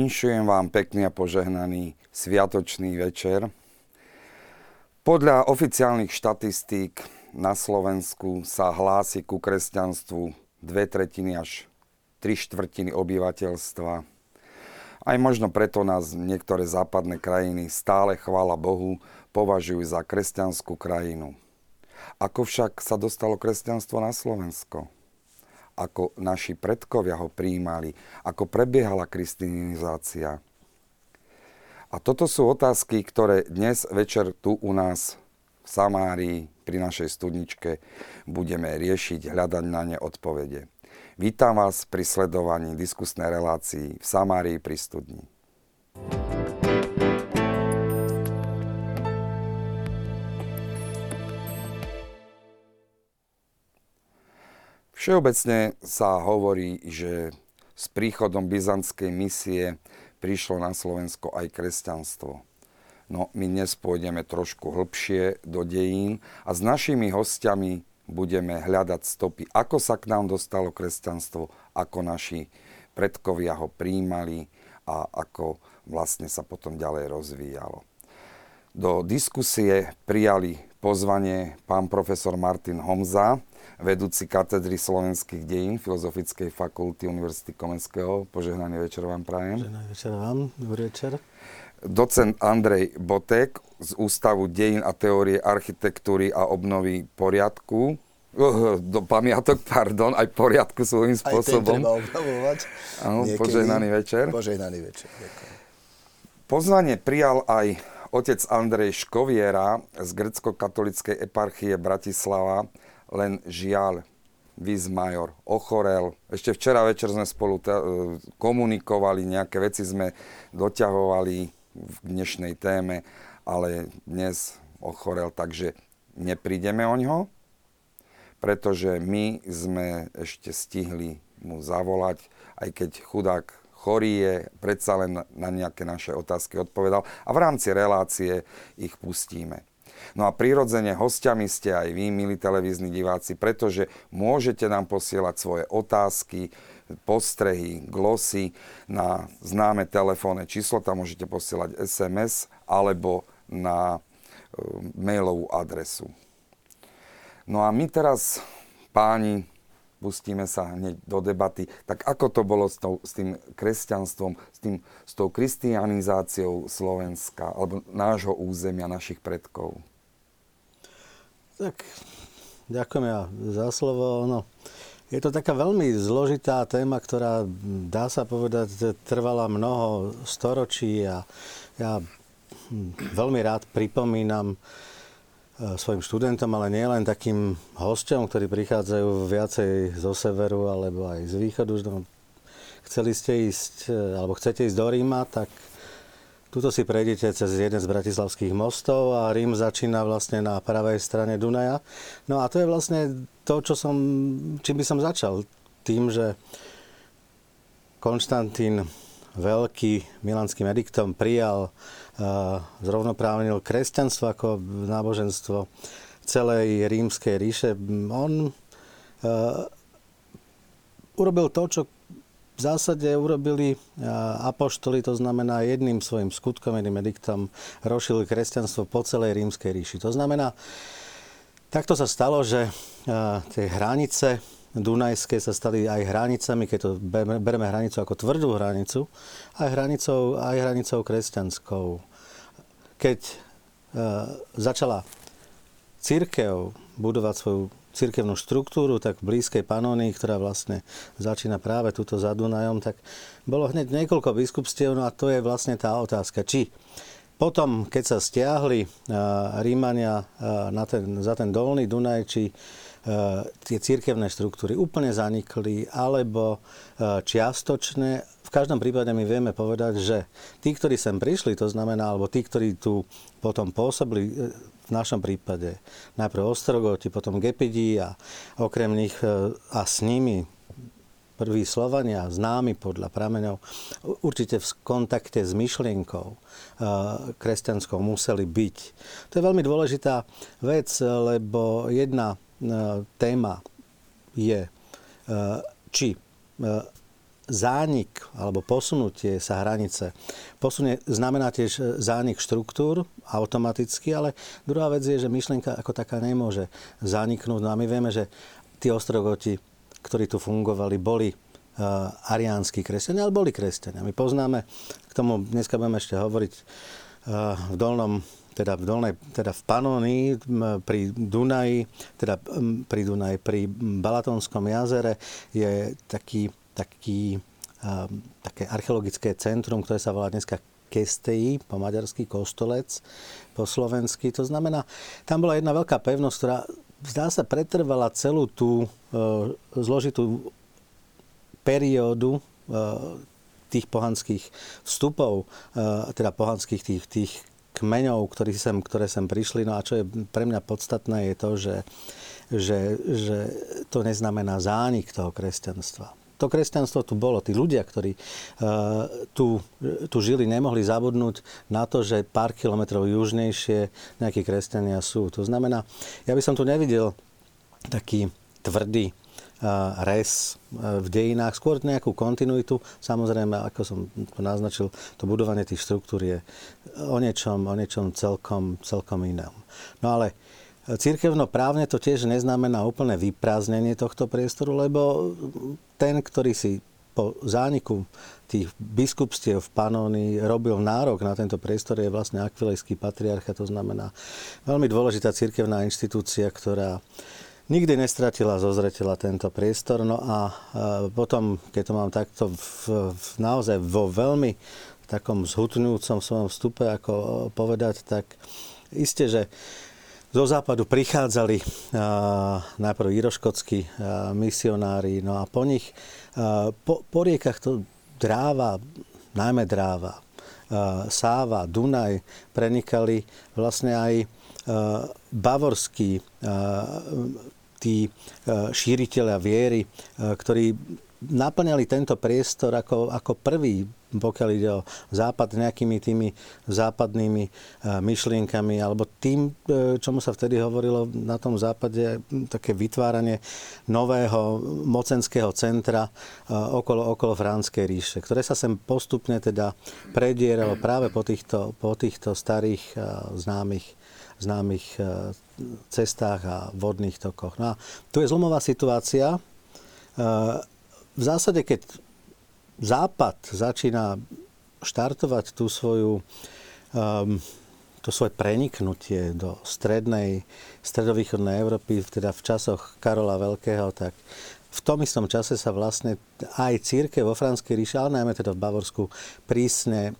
Vinšujem vám pekný a požehnaný sviatočný večer. Podľa oficiálnych štatistík na Slovensku sa hlási ku kresťanstvu dve tretiny až tri štvrtiny obyvateľstva. Aj možno preto nás niektoré západné krajiny stále, chvála Bohu, považujú za kresťanskú krajinu. Ako však sa dostalo kresťanstvo na Slovensko? Ako naši predkovia ho príjmali, ako prebiehala kristinizácia. A toto sú otázky, ktoré dnes večer tu u nás v Samárii pri našej studničke budeme riešiť, hľadať na ne odpovede. Vítam vás pri sledovaní diskusnej relácii v Samárii pri studni. Všeobecne sa hovorí, že s príchodom byzantskej misie prišlo na Slovensko aj kresťanstvo. No my dnes pôjdeme trošku hlbšie do dejín a s našimi hostiami budeme hľadať stopy, ako sa k nám dostalo kresťanstvo, ako naši predkovia ho príjmali a ako vlastne sa potom ďalej rozvíjalo. Do diskusie prijali pozvanie pán profesor Martin Homza, vedúci katedry slovenských dejín Filozofickej fakulty Univerzity Komenského. Požehnaný večer vám prajem. Požehnaný večer vám, dobrý večer. Docent Andrej Botek z Ústavu dejín a teórie architektúry a obnovy poriadku do pamiatok, pardon, aj poriadku svojím spôsobom. Aj treba obnovovať. Áno, požehnaný večer. Požehnaný večer, ďakujem. Pozvanie prijal aj otec Andrej Škoviera z grecko-katolickej eparchie Bratislava, len žiaľ, Major ochorel. Ešte včera večer sme spolu te- komunikovali, nejaké veci sme doťahovali v dnešnej téme, ale dnes ochorel, takže neprídeme o ňo, pretože my sme ešte stihli mu zavolať, aj keď chudák chorý je, predsa len na nejaké naše otázky odpovedal a v rámci relácie ich pustíme. No a prirodzene hostiami ste aj vy, milí televízni diváci, pretože môžete nám posielať svoje otázky, postrehy, glosy na známe telefónne číslo, tam môžete posielať SMS alebo na e, mailovú adresu. No a my teraz, páni, pustíme sa hneď do debaty. Tak ako to bolo s, tou, s tým kresťanstvom, s, tým, s tou kristianizáciou Slovenska alebo nášho územia, našich predkov? Tak, ďakujem ja za slovo. No, je to taká veľmi zložitá téma, ktorá dá sa povedať, trvala mnoho storočí a ja veľmi rád pripomínam e, svojim študentom, ale nie len takým hosťom, ktorí prichádzajú viacej zo severu alebo aj z východu. No, chceli ste ísť, e, alebo chcete ísť do Ríma, tak Tuto si prejdete cez jeden z bratislavských mostov a Rím začína vlastne na pravej strane Dunaja. No a to je vlastne to, čo som, čím by som začal. Tým, že Konštantín Veľký milanským ediktom prijal, uh, zrovnoprávnil kresťanstvo ako náboženstvo celej rímskej ríše. On uh, urobil to, čo v zásade urobili apoštoli, to znamená jedným svojim skutkom, jedným ediktom rozšili kresťanstvo po celej rímskej ríši. To znamená, takto sa stalo, že tie hranice Dunajské sa stali aj hranicami, keď to bereme hranicu ako tvrdú hranicu, aj hranicou, aj hranicou kresťanskou. Keď začala církev budovať svoju cirkevnú štruktúru, tak v blízkej Panónii, ktorá vlastne začína práve túto za Dunajom, tak bolo hneď niekoľko biskupstiev, no a to je vlastne tá otázka, či potom, keď sa stiahli Rímania na ten, za ten dolný Dunaj, či tie církevné štruktúry úplne zanikli, alebo čiastočne. V každom prípade my vieme povedať, že tí, ktorí sem prišli, to znamená, alebo tí, ktorí tu potom pôsobili v našom prípade najprv Ostrogoti, potom Gepidi a okrem nich e, a s nimi prví Slovania, známi podľa prameňov, určite v kontakte s myšlienkou e, kresťanskou museli byť. To je veľmi dôležitá vec, lebo jedna e, téma je, či zánik alebo posunutie sa hranice. Posunie znamená tiež zánik štruktúr automaticky, ale druhá vec je, že myšlienka ako taká nemôže zaniknúť. No a my vieme, že tí ostrogoti, ktorí tu fungovali, boli uh, ariánsky kresťania, ale boli kresťania. My poznáme, k tomu dneska budeme ešte hovoriť uh, v dolnom teda v, dolnej, teda v Panónii, pri Dunaji, teda pri Dunaji, pri Balatonskom jazere je taký, taký, um, také archeologické centrum, ktoré sa volá dneska Kestei, po maďarský kostolec, po slovensky. To znamená, tam bola jedna veľká pevnosť, ktorá zdá sa pretrvala celú tú uh, zložitú periódu uh, tých pohanských vstupov, uh, teda pohanských tých, tých kmeňov, ktorí sem, ktoré sem prišli. No a čo je pre mňa podstatné, je to, že, že, že to neznamená zánik toho kresťanstva. To kresťanstvo tu bolo. Tí ľudia, ktorí uh, tu, tu žili, nemohli zabudnúť na to, že pár kilometrov južnejšie nejakí kresťania sú. To znamená, ja by som tu nevidel taký tvrdý res v dejinách, skôr nejakú kontinuitu. Samozrejme, ako som to naznačil, to budovanie tých štruktúr je o niečom, o niečom celkom, celkom inom. No ale Církevno-právne to tiež neznamená úplné vyprázdnenie tohto priestoru, lebo ten, ktorý si po zániku tých biskupstiev v Panónii robil nárok na tento priestor, je vlastne akvilejský patriarcha, to znamená veľmi dôležitá cirkevná inštitúcia, ktorá nikdy nestratila zo zretela tento priestor. No a potom, keď to mám takto v, v, naozaj vo veľmi takom zhutňujúcom svojom vstupe, ako povedať, tak isté, že zo západu prichádzali a, najprv íroškotskí misionári, no a po nich a, po, po riekach to dráva, najmä dráva, Sáva, Dunaj prenikali vlastne aj bavorskí tí šíriteľia viery, ktorí naplňali tento priestor ako, ako prvý, pokiaľ ide o západ nejakými tými západnými e, myšlienkami, alebo tým, čomu sa vtedy hovorilo na tom západe, také vytváranie nového mocenského centra okolo, okolo Fránskej ríše, ktoré sa sem postupne teda predieralo práve po týchto, po týchto starých známych, známych cestách a vodných tokoch. No a tu je zlomová situácia. V zásade, keď Západ začína štartovať tú svoju, um, to svoje preniknutie do strednej, stredovýchodnej Európy, teda v časoch Karola Veľkého, tak v tom istom čase sa vlastne aj církev vo Franskej ríši, ale najmä teda v Bavorsku, prísne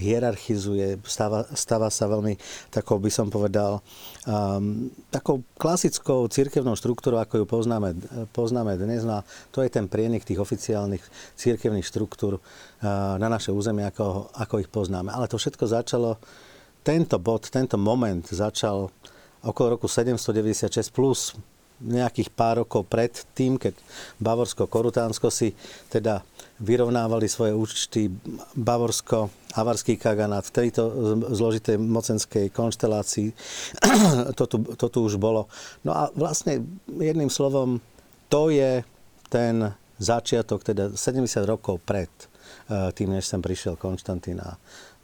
hierarchizuje, stáva, stáva sa veľmi, takou by som povedal, um, takou klasickou církevnou štruktúrou, ako ju poznáme, poznáme dnes. No a to je ten prienik tých oficiálnych církevných štruktúr uh, na naše územie, ako, ako ich poznáme. Ale to všetko začalo, tento bod, tento moment začal okolo roku 796 plus nejakých pár rokov pred tým, keď Bavorsko-Korutánsko si teda vyrovnávali svoje účty Bavorsko-Avarský kaganát v tejto zložitej mocenskej konštelácii. to, tu, to tu už bolo. No a vlastne jedným slovom, to je ten začiatok, teda 70 rokov pred eh, tým, než sem prišiel Konštantín a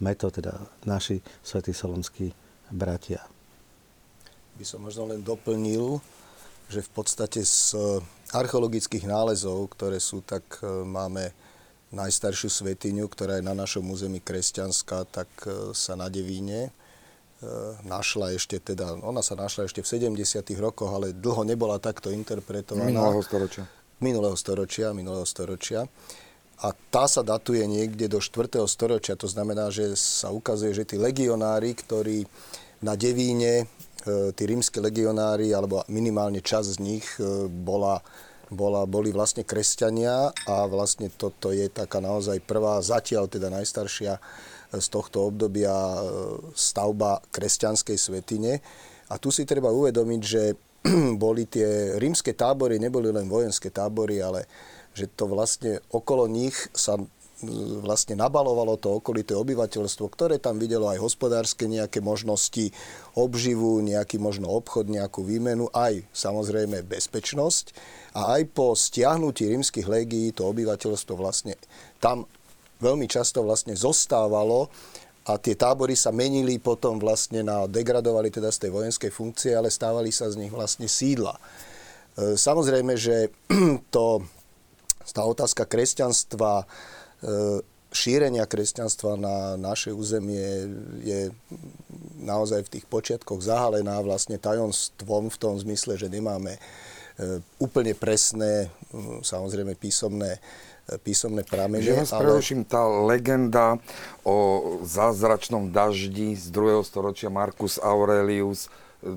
Meto, teda naši svätí solonskí bratia. By som možno len doplnil, že v podstate z eh, archeologických nálezov, ktoré sú, tak eh, máme najstaršiu svetiňu, ktorá je na našom území kresťanská, tak eh, sa na Devíne našla ešte teda, ona sa našla ešte v 70. rokoch, ale dlho nebola takto interpretovaná. Minulého storočia. Minulého storočia, minulého storočia. A tá sa datuje niekde do 4. storočia, to znamená, že sa ukazuje, že tí legionári, ktorí na Devíne E, tí rímsky legionári, alebo minimálne časť z nich e, bola, bola, boli vlastne kresťania a vlastne toto je taká naozaj prvá, zatiaľ teda najstaršia e, z tohto obdobia stavba kresťanskej svetine. A tu si treba uvedomiť, že boli tie rímske tábory, neboli len vojenské tábory, ale že to vlastne okolo nich sa vlastne nabalovalo to okolité obyvateľstvo, ktoré tam videlo aj hospodárske nejaké možnosti, obživu, nejaký možno obchod, nejakú výmenu, aj samozrejme bezpečnosť. A aj po stiahnutí rímskych legií to obyvateľstvo vlastne tam veľmi často vlastne zostávalo a tie tábory sa menili potom vlastne na, degradovali teda z tej vojenskej funkcie, ale stávali sa z nich vlastne sídla. E, samozrejme, že to, tá otázka kresťanstva, šírenia kresťanstva na naše územie je naozaj v tých počiatkoch zahalená vlastne tajomstvom v tom zmysle, že nemáme e, úplne presné, samozrejme písomné, e, písomné pramene. Že vás ale... tá legenda o zázračnom daždi z 2. storočia Marcus Aurelius,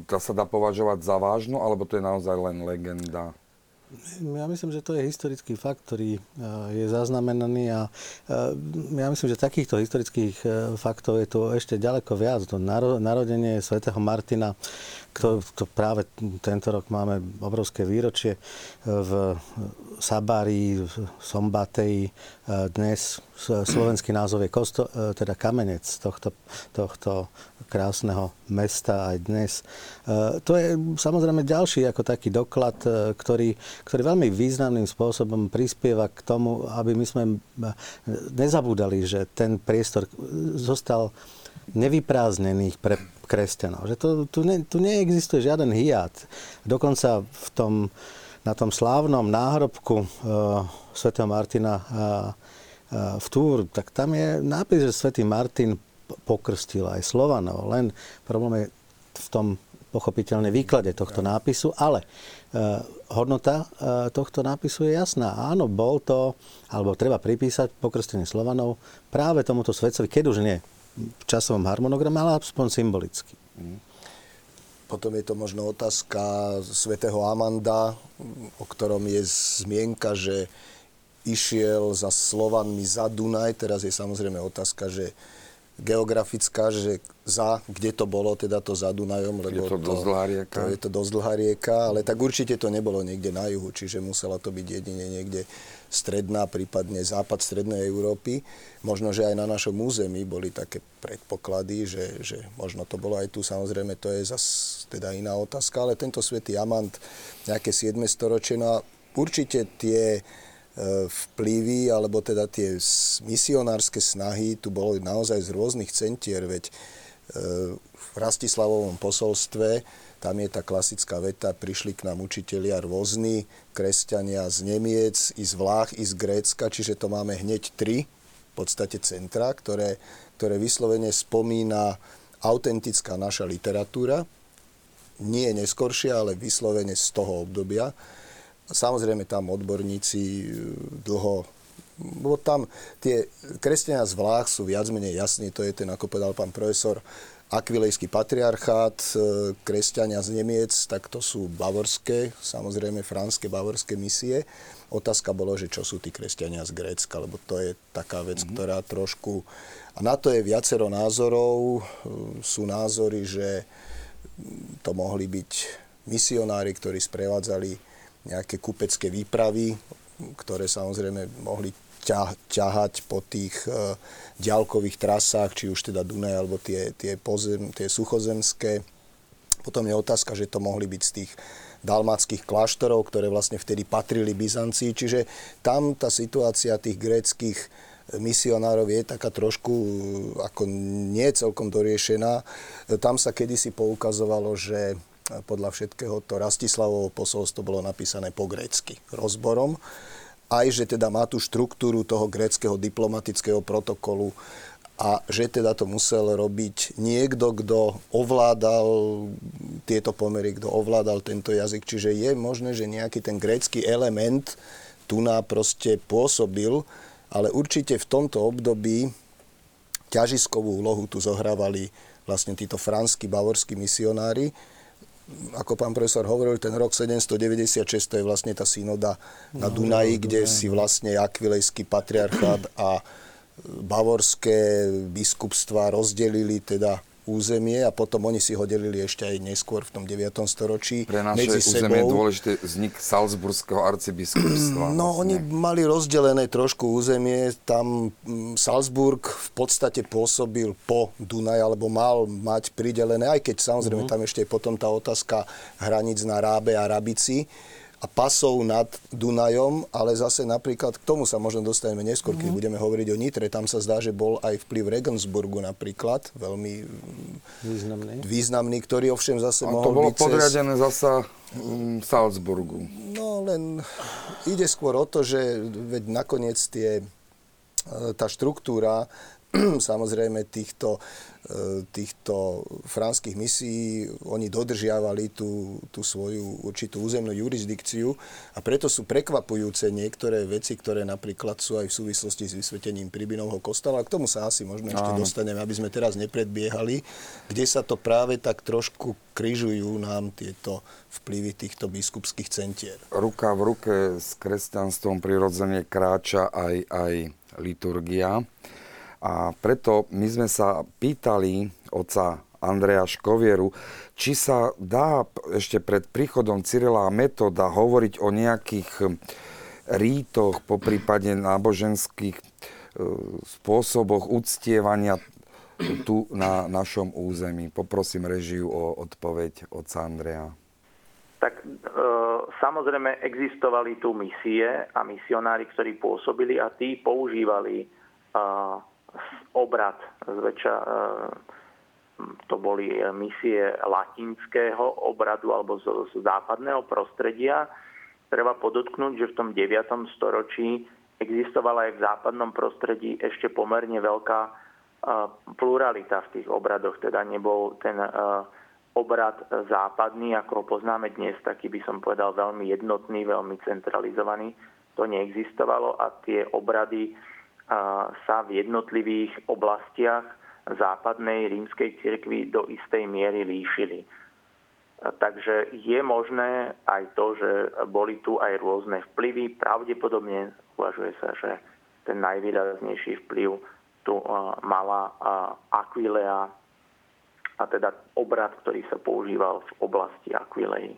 tá sa dá považovať za vážnu, alebo to je naozaj len legenda? Ja myslím, že to je historický fakt, ktorý e, je zaznamenaný a e, ja myslím, že takýchto historických e, faktov je tu ešte ďaleko viac. To narodenie svätého Martina, to, to práve tento rok máme obrovské výročie v Sabári, v Sombateji, dnes slovenský názov je kosto, teda kamenec tohto, tohto krásneho mesta aj dnes. E, to je samozrejme ďalší ako taký doklad, e, ktorý, ktorý veľmi významným spôsobom prispieva k tomu, aby my sme e, nezabúdali, že ten priestor zostal nevyprázdnených pre kresťanov. Že to, tu, ne, tu neexistuje žiaden hiat. Dokonca v tom, na tom slávnom náhrobku uh, svätého Martina uh, uh, v Túr, tak tam je nápis, že svätý Martin pokrstil aj Slovanov. Len problém je v tom pochopiteľne výklade tohto nápisu, ale e, hodnota e, tohto nápisu je jasná. Áno, bol to, alebo treba pripísať pokrstenie Slovanov práve tomuto svetcovi, keď už nie v časovom harmonograme, ale aspoň symbolicky. Potom je to možno otázka svätého Amanda, o ktorom je zmienka, že išiel za Slovanmi za Dunaj. Teraz je samozrejme otázka, že geografická, že za, kde to bolo, teda to za Dunajom, lebo je to, to dosť dlhá rieka. To je to dosť dlhá rieka, ale tak určite to nebolo niekde na juhu, čiže musela to byť jedine niekde stredná, prípadne západ strednej Európy. Možno, že aj na našom území boli také predpoklady, že, že možno to bolo aj tu, samozrejme to je zase teda iná otázka, ale tento svätý Amant, nejaké 7. storočie, no a určite tie vplyvy, alebo teda tie misionárske snahy tu boli naozaj z rôznych centier, veď e, v Rastislavovom posolstve tam je tá klasická veta, prišli k nám učitelia rôzni, kresťania z Nemiec, i z Vlách, i z Grécka, čiže to máme hneď tri v podstate centra, ktoré, ktoré vyslovene spomína autentická naša literatúra, nie neskoršia, ale vyslovene z toho obdobia. Samozrejme tam odborníci e, dlho bo tam tie kresťania z Vlách sú viac menej jasní, to je ten, ako povedal pán profesor, akvilejský patriarchát, e, kresťania z Nemiec, tak to sú bavorské, samozrejme franské bavorské misie. Otázka bolo, že čo sú tí kresťania z Grécka, lebo to je taká vec, mm-hmm. ktorá trošku... A na to je viacero názorov. E, sú názory, že to mohli byť misionári, ktorí sprevádzali nejaké kupecké výpravy, ktoré samozrejme mohli ťah, ťahať po tých e, ďalkových trasách, či už teda Dunaj alebo tie, tie, pozem, tie suchozemské. Potom je otázka, že to mohli byť z tých dalmáckých kláštorov, ktoré vlastne vtedy patrili Byzancii. Čiže tam tá situácia tých gréckých misionárov je taká trošku ako nie celkom doriešená. Tam sa kedysi poukazovalo, že podľa všetkého to Rastislavovo posolstvo bolo napísané po grécky rozborom. Aj, že teda má tú štruktúru toho gréckého diplomatického protokolu a že teda to musel robiť niekto, kto ovládal tieto pomery, kto ovládal tento jazyk. Čiže je možné, že nejaký ten grécky element tu na proste pôsobil, ale určite v tomto období ťažiskovú úlohu tu zohrávali vlastne títo franskí, bavorskí misionári, ako pán profesor hovoril, ten rok 796 to je vlastne tá synoda na no, Dunaji, kde si vlastne akvilejský patriarchát a bavorské biskupstva rozdelili teda územie a potom oni si ho delili ešte aj neskôr v tom 9. storočí Pre naše medzi územie je sebou. dôležité vznik Salzburského arcibiskupstva. No, vlastne. oni mali rozdelené trošku územie. Tam mm, Salzburg v podstate pôsobil po Dunaj, alebo mal mať pridelené, aj keď samozrejme tam ešte je potom tá otázka hraníc na Rábe a Rabici a pasov nad Dunajom, ale zase napríklad k tomu sa možno dostaneme neskôr, keď budeme hovoriť o Nitre. Tam sa zdá, že bol aj vplyv Regensburgu napríklad, veľmi Významný. významný, ktorý ovšem zase A mohol to bolo byť cez... podriadené zasa mm, Salzburgu. No len ide skôr o to, že veď nakoniec tie, e, tá štruktúra samozrejme týchto, týchto franských misií, oni dodržiavali tú, tú svoju určitú územnú jurisdikciu a preto sú prekvapujúce niektoré veci, ktoré napríklad sú aj v súvislosti s vysvetením Pribinovho kostola. K tomu sa asi možno ešte Áno. dostaneme, aby sme teraz nepredbiehali, kde sa to práve tak trošku križujú nám tieto vplyvy týchto biskupských centier. Ruka v ruke s kresťanstvom prirodzene kráča aj, aj liturgia. A preto my sme sa pýtali oca Andreja Škovieru, či sa dá ešte pred príchodom Cyrila a Metoda hovoriť o nejakých hm, rítoch, po prípade náboženských e, spôsoboch uctievania tu na našom území. Poprosím režiu o odpoveď oca Andreja. Tak e, samozrejme existovali tu misie a misionári, ktorí pôsobili a tí používali e, obrad zväčša e, to boli misie latinského obradu alebo z, západného prostredia. Treba podotknúť, že v tom 9. storočí existovala aj v západnom prostredí ešte pomerne veľká e, pluralita v tých obradoch. Teda nebol ten e, obrad západný, ako ho poznáme dnes, taký by som povedal veľmi jednotný, veľmi centralizovaný. To neexistovalo a tie obrady sa v jednotlivých oblastiach západnej rímskej cirkvi do istej miery líšili. Takže je možné aj to, že boli tu aj rôzne vplyvy. Pravdepodobne uvažuje sa, že ten najvýraznejší vplyv tu mala Aquilea, a teda obrad, ktorý sa používal v oblasti Aquilei.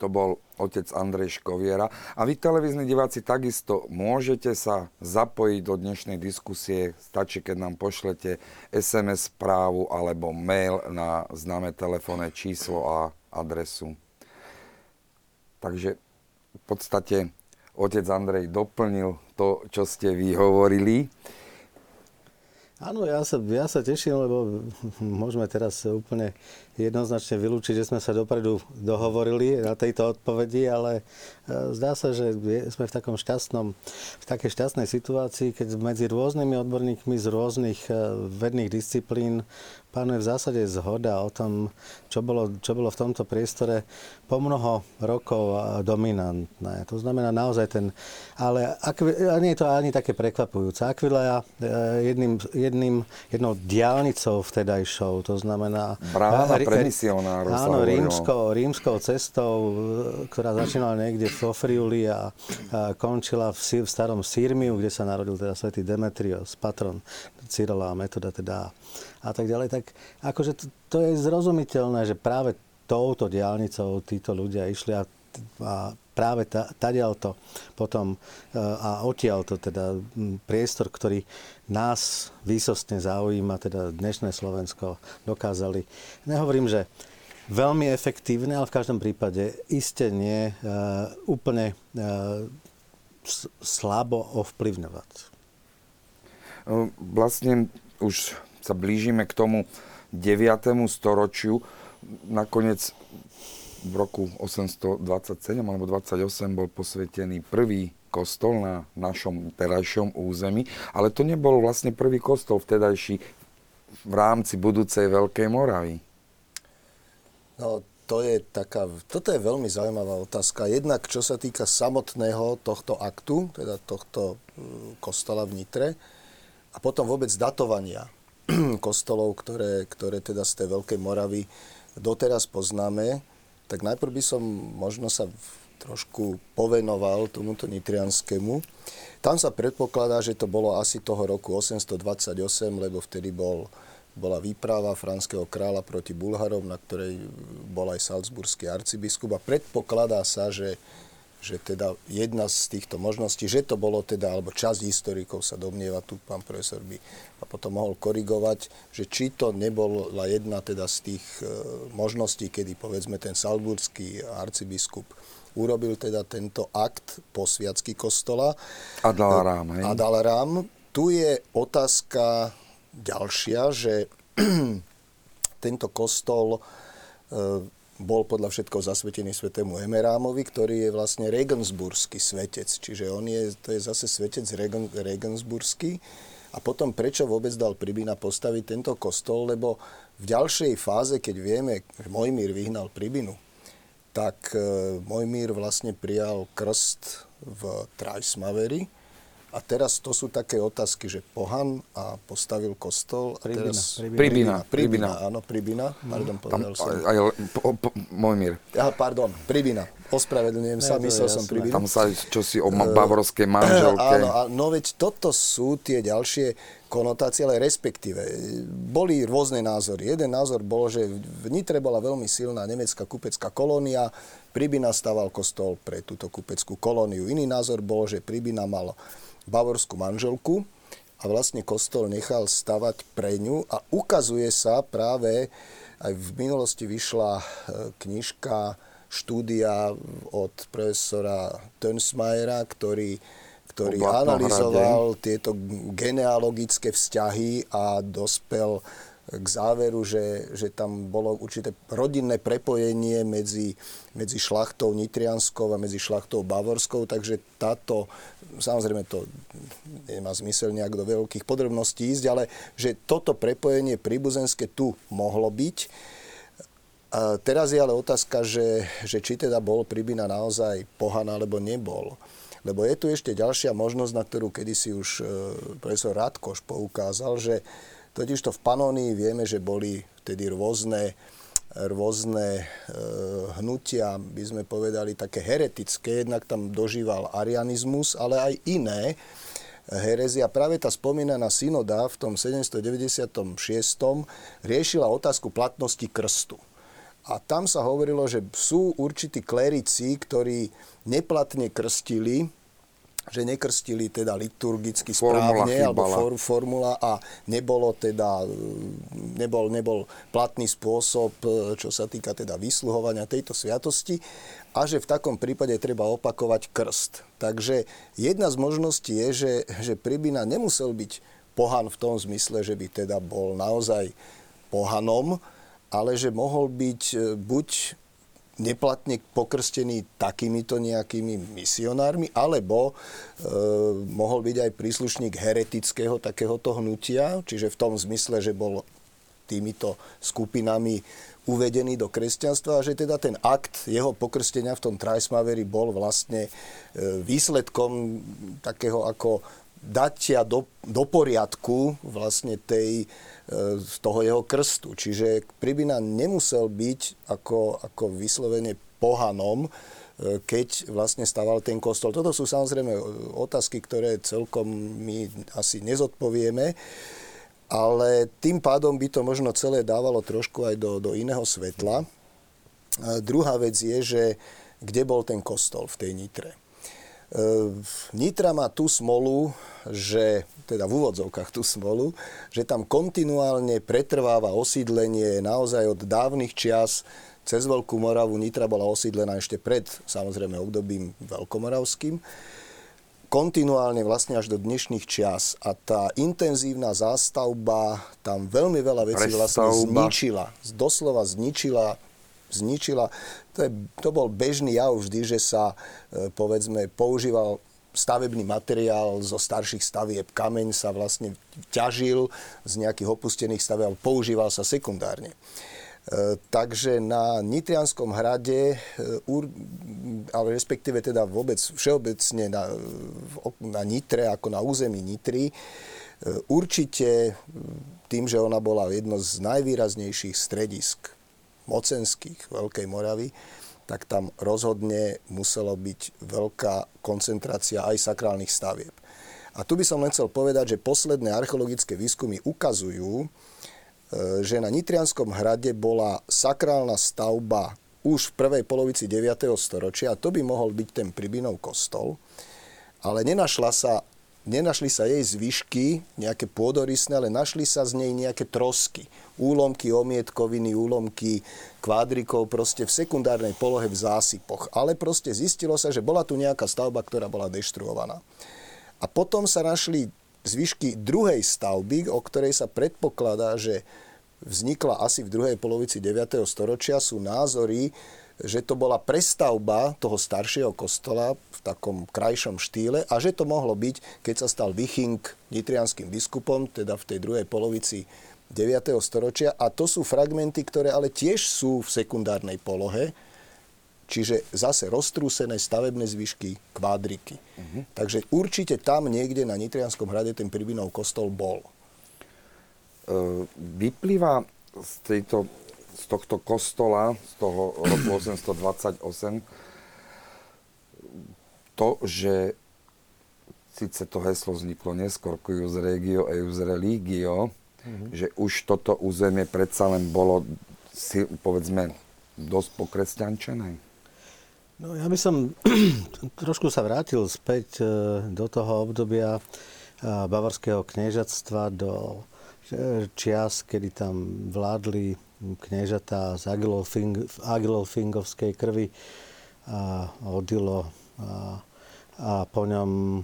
To bol otec Andrej Škoviera. A vy, televízni diváci, takisto môžete sa zapojiť do dnešnej diskusie. Stačí, keď nám pošlete SMS správu alebo mail na známe telefónne číslo a adresu. Takže v podstate otec Andrej doplnil to, čo ste vy hovorili. Áno, ja sa, ja sa teším, lebo môžeme teraz úplne jednoznačne vylúčiť, že sme sa dopredu dohovorili na tejto odpovedi, ale e, zdá sa, že sme v takom šťastnom, v takej šťastnej situácii, keď medzi rôznymi odborníkmi z rôznych e, vedných disciplín panuje v zásade zhoda o tom, čo bolo, čo bolo v tomto priestore po mnoho rokov dominantné. To znamená naozaj ten... Ale nie je to ani také prekvapujúce. Aquilea e, jedným, jedným, jednou diálnicou vtedajšou, to znamená... Brána pre misionárov Áno, rímskou, rímskou cestou, ktorá začínala niekde v Friuli a, a končila v, v starom Sirmiu, kde sa narodil teda svätý Demetrios, patron Cyrila a Metoda teda a tak ďalej. Tak akože to, to je zrozumiteľné, že práve touto diálnicou títo ľudia išli a, a práve ta, tadiaľto potom e, a odtiaľto teda priestor, ktorý nás výsostne zaujíma, teda dnešné Slovensko, dokázali. Nehovorím, že veľmi efektívne, ale v každom prípade iste nie e, úplne e, slabo ovplyvňovať. Vlastne už sa blížime k tomu 9. storočiu. Nakoniec v roku 827 alebo 28 bol posvetený prvý kostol na našom terajšom území, ale to nebol vlastne prvý kostol vtedajší v rámci budúcej Veľkej Moravy. No, to je taká, toto je veľmi zaujímavá otázka. Jednak, čo sa týka samotného tohto aktu, teda tohto mm, kostola v Nitre, a potom vôbec datovania kostolov, ktoré, ktoré teda z tej Veľkej Moravy doteraz poznáme, tak najprv by som možno sa trošku povenoval tomuto nitrianskému. Tam sa predpokladá, že to bolo asi toho roku 828, lebo vtedy bol, bola výprava franského kráľa proti Bulharom, na ktorej bol aj salzburský arcibiskup a predpokladá sa, že že teda jedna z týchto možností, že to bolo teda, alebo časť historikov sa domnieva, tu pán profesor by a potom mohol korigovať, že či to nebola jedna teda z tých e, možností, kedy povedzme ten salburský arcibiskup urobil teda tento akt posviacky kostola. A dal rám, hej? A dal rám. Tu je otázka ďalšia, že tento kostol e, bol podľa všetkého zasvetený svetému Emerámovi, ktorý je vlastne Regensburský svetec. Čiže on je, to je zase svetec Regen, Regensburský. A potom prečo vôbec dal Pribina postaviť tento kostol? Lebo v ďalšej fáze, keď vieme, že Mojmír vyhnal Pribinu, tak e, Mojmír vlastne prijal krst v Trajsmaveri, a teraz to sú také otázky, že pohan a postavil kostol. A Pribina, teraz... Pribina. Pribina. Pribina, áno, Pribina. Pardon, povedal som. aj, po, po, Mojmír. Ja, pardon, Pribina. Ospravedlňujem sa, myslel som. Pribina. Tam sa čo si o ma- bavorskej manželke. Áno, a, no veď toto sú tie ďalšie konotácie, ale respektíve boli rôzne názory. Jeden názor bol, že v Nitre bola veľmi silná nemecká kupecká kolónia, Pribina staval kostol pre túto kupeckú kolóniu. Iný názor bol, že Pribina mal bavorskú manželku a vlastne kostol nechal stavať pre ňu. A ukazuje sa práve, aj v minulosti vyšla e, knižka, štúdia od profesora Tönsmajera, ktorý, ktorý analyzoval tieto genealogické vzťahy a dospel k záveru, že, že tam bolo určité rodinné prepojenie medzi, medzi šlachtou nitrianskou a medzi šlachtou bavorskou, takže táto, samozrejme to nemá zmysel nejak do veľkých podrobností ísť, ale že toto prepojenie príbuzenské tu mohlo byť. A teraz je ale otázka, že, že či teda bol Pribina naozaj pohan alebo nebol. Lebo je tu ešte ďalšia možnosť, na ktorú kedysi už e, profesor Radkoš poukázal, že totižto v Panónii vieme, že boli vtedy rôzne, rôzne e, hnutia, by sme povedali, také heretické. Jednak tam dožíval arianizmus, ale aj iné herezia. Práve tá spomínaná synoda v tom 796. riešila otázku platnosti krstu. A tam sa hovorilo, že sú určití klerici, ktorí neplatne krstili, že nekrstili teda liturgicky Formula správne, alebo chýbala. for, formula a nebolo teda, nebol, nebol platný spôsob, e, čo sa týka teda vysluhovania tejto sviatosti a že v takom prípade treba opakovať krst. Takže jedna z možností je, že, že Pribina nemusel byť pohan v tom zmysle, že by teda bol naozaj pohanom, ale že mohol byť e, buď neplatne pokrstený takýmito nejakými misionármi, alebo e, mohol byť aj príslušník heretického takéhoto hnutia, čiže v tom zmysle, že bol týmito skupinami uvedený do kresťanstva a že teda ten akt jeho pokrstenia v tom Trajsmaveri bol vlastne e, výsledkom takého ako datia do, do poriadku vlastne tej, z toho jeho krstu. Čiže Pribina nemusel byť ako, ako vyslovene pohanom, e, keď vlastne staval ten kostol. Toto sú samozrejme otázky, ktoré celkom my asi nezodpovieme, ale tým pádom by to možno celé dávalo trošku aj do, do iného svetla. Druhá vec je, že kde bol ten kostol v tej Nitre. E, Nitra má tú smolu, že, teda v úvodzovkách tú smolu, že tam kontinuálne pretrváva osídlenie naozaj od dávnych čias cez Veľkú Moravu. Nitra bola osídlená ešte pred, samozrejme, obdobím veľkomoravským kontinuálne vlastne až do dnešných čias a tá intenzívna zástavba tam veľmi veľa vecí vlastne Prestavba. zničila. Doslova zničila zničila. To, je, to bol bežný jav vždy, že sa e, povedzme používal stavebný materiál zo starších stavieb. Kameň sa vlastne ťažil z nejakých opustených stavieb, používal sa sekundárne. E, takže na Nitrianskom hrade, e, ale respektíve teda vôbec všeobecne na, na Nitre, ako na území Nitry, určite tým, že ona bola jedno z najvýraznejších stredisk mocenských Veľkej Moravy, tak tam rozhodne muselo byť veľká koncentrácia aj sakrálnych stavieb. A tu by som len chcel povedať, že posledné archeologické výskumy ukazujú, e, že na Nitrianskom hrade bola sakrálna stavba už v prvej polovici 9. storočia a to by mohol byť ten Pribinov kostol, ale nenašla sa nenašli sa jej zvyšky, nejaké pôdorysné, ale našli sa z nej nejaké trosky. Úlomky omietkoviny, úlomky kvádrikov, proste v sekundárnej polohe v zásypoch. Ale proste zistilo sa, že bola tu nejaká stavba, ktorá bola deštruovaná. A potom sa našli zvyšky druhej stavby, o ktorej sa predpokladá, že vznikla asi v druhej polovici 9. storočia, sú názory, že to bola prestavba toho staršieho kostola v takom krajšom štýle a že to mohlo byť, keď sa stal Viching nitrianským biskupom, teda v tej druhej polovici 9. storočia. A to sú fragmenty, ktoré ale tiež sú v sekundárnej polohe, čiže zase roztrúsené stavebné zvyšky, kvádriky. Uh-huh. Takže určite tam niekde na Nitrianskom hrade ten Pribinov kostol bol. E, vyplýva z tejto z tohto kostola, z toho roku 828, to, že síce to heslo vzniklo neskôr, cuius regio eius religio, mm-hmm. že už toto územie predsa len bolo, si, povedzme, dosť pokresťančené? No ja by som trošku sa vrátil späť e, do toho obdobia e, bavarského kniežatstva, do e, čias, kedy tam vládli kniežatá z Agilolfingovskej krvi a Odilo a, a po ňom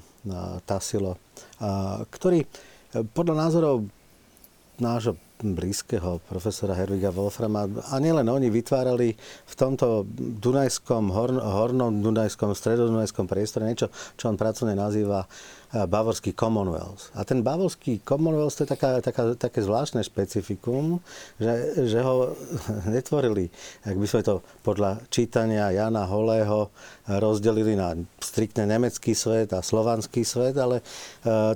Tasilo, a, ktorý podľa názorov nášho blízkeho profesora Herviga Wolframa. A nielen oni vytvárali v tomto Dunajskom, hor, hornom Dunajskom, stredodunajskom priestore niečo, čo on pracovne nazýva Bavorský Commonwealth. A ten Bavorský Commonwealth to je taká, taká, také zvláštne špecifikum, že, že ho netvorili, ak by sme to podľa čítania Jana Holého rozdelili na striktne nemecký svet a slovanský svet, ale e,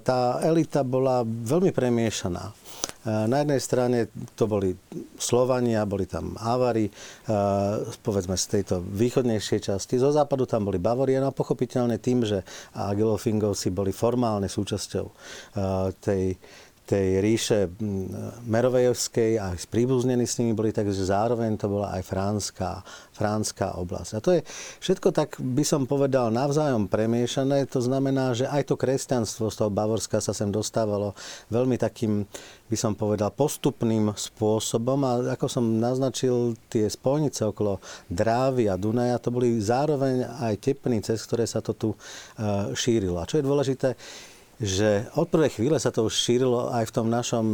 tá elita bola veľmi premiešaná. Na jednej strane to boli Slovania, boli tam Avari, povedzme z tejto východnejšej časti. Zo západu tam boli Bavoria, no a pochopiteľne tým, že Agilofingovci boli formálne súčasťou tej tej ríše Merovejovskej a s príbuznení s nimi boli, takže zároveň to bola aj fránska, fránska oblasť. A to je všetko tak, by som povedal, navzájom premiešané. To znamená, že aj to kresťanstvo z toho Bavorska sa sem dostávalo veľmi takým, by som povedal, postupným spôsobom. A ako som naznačil, tie spojnice okolo Drávy a Dunaja, to boli zároveň aj tepny, cez ktoré sa to tu e, šírilo. A čo je dôležité, že od prvej chvíle sa to už šírilo aj v tom našom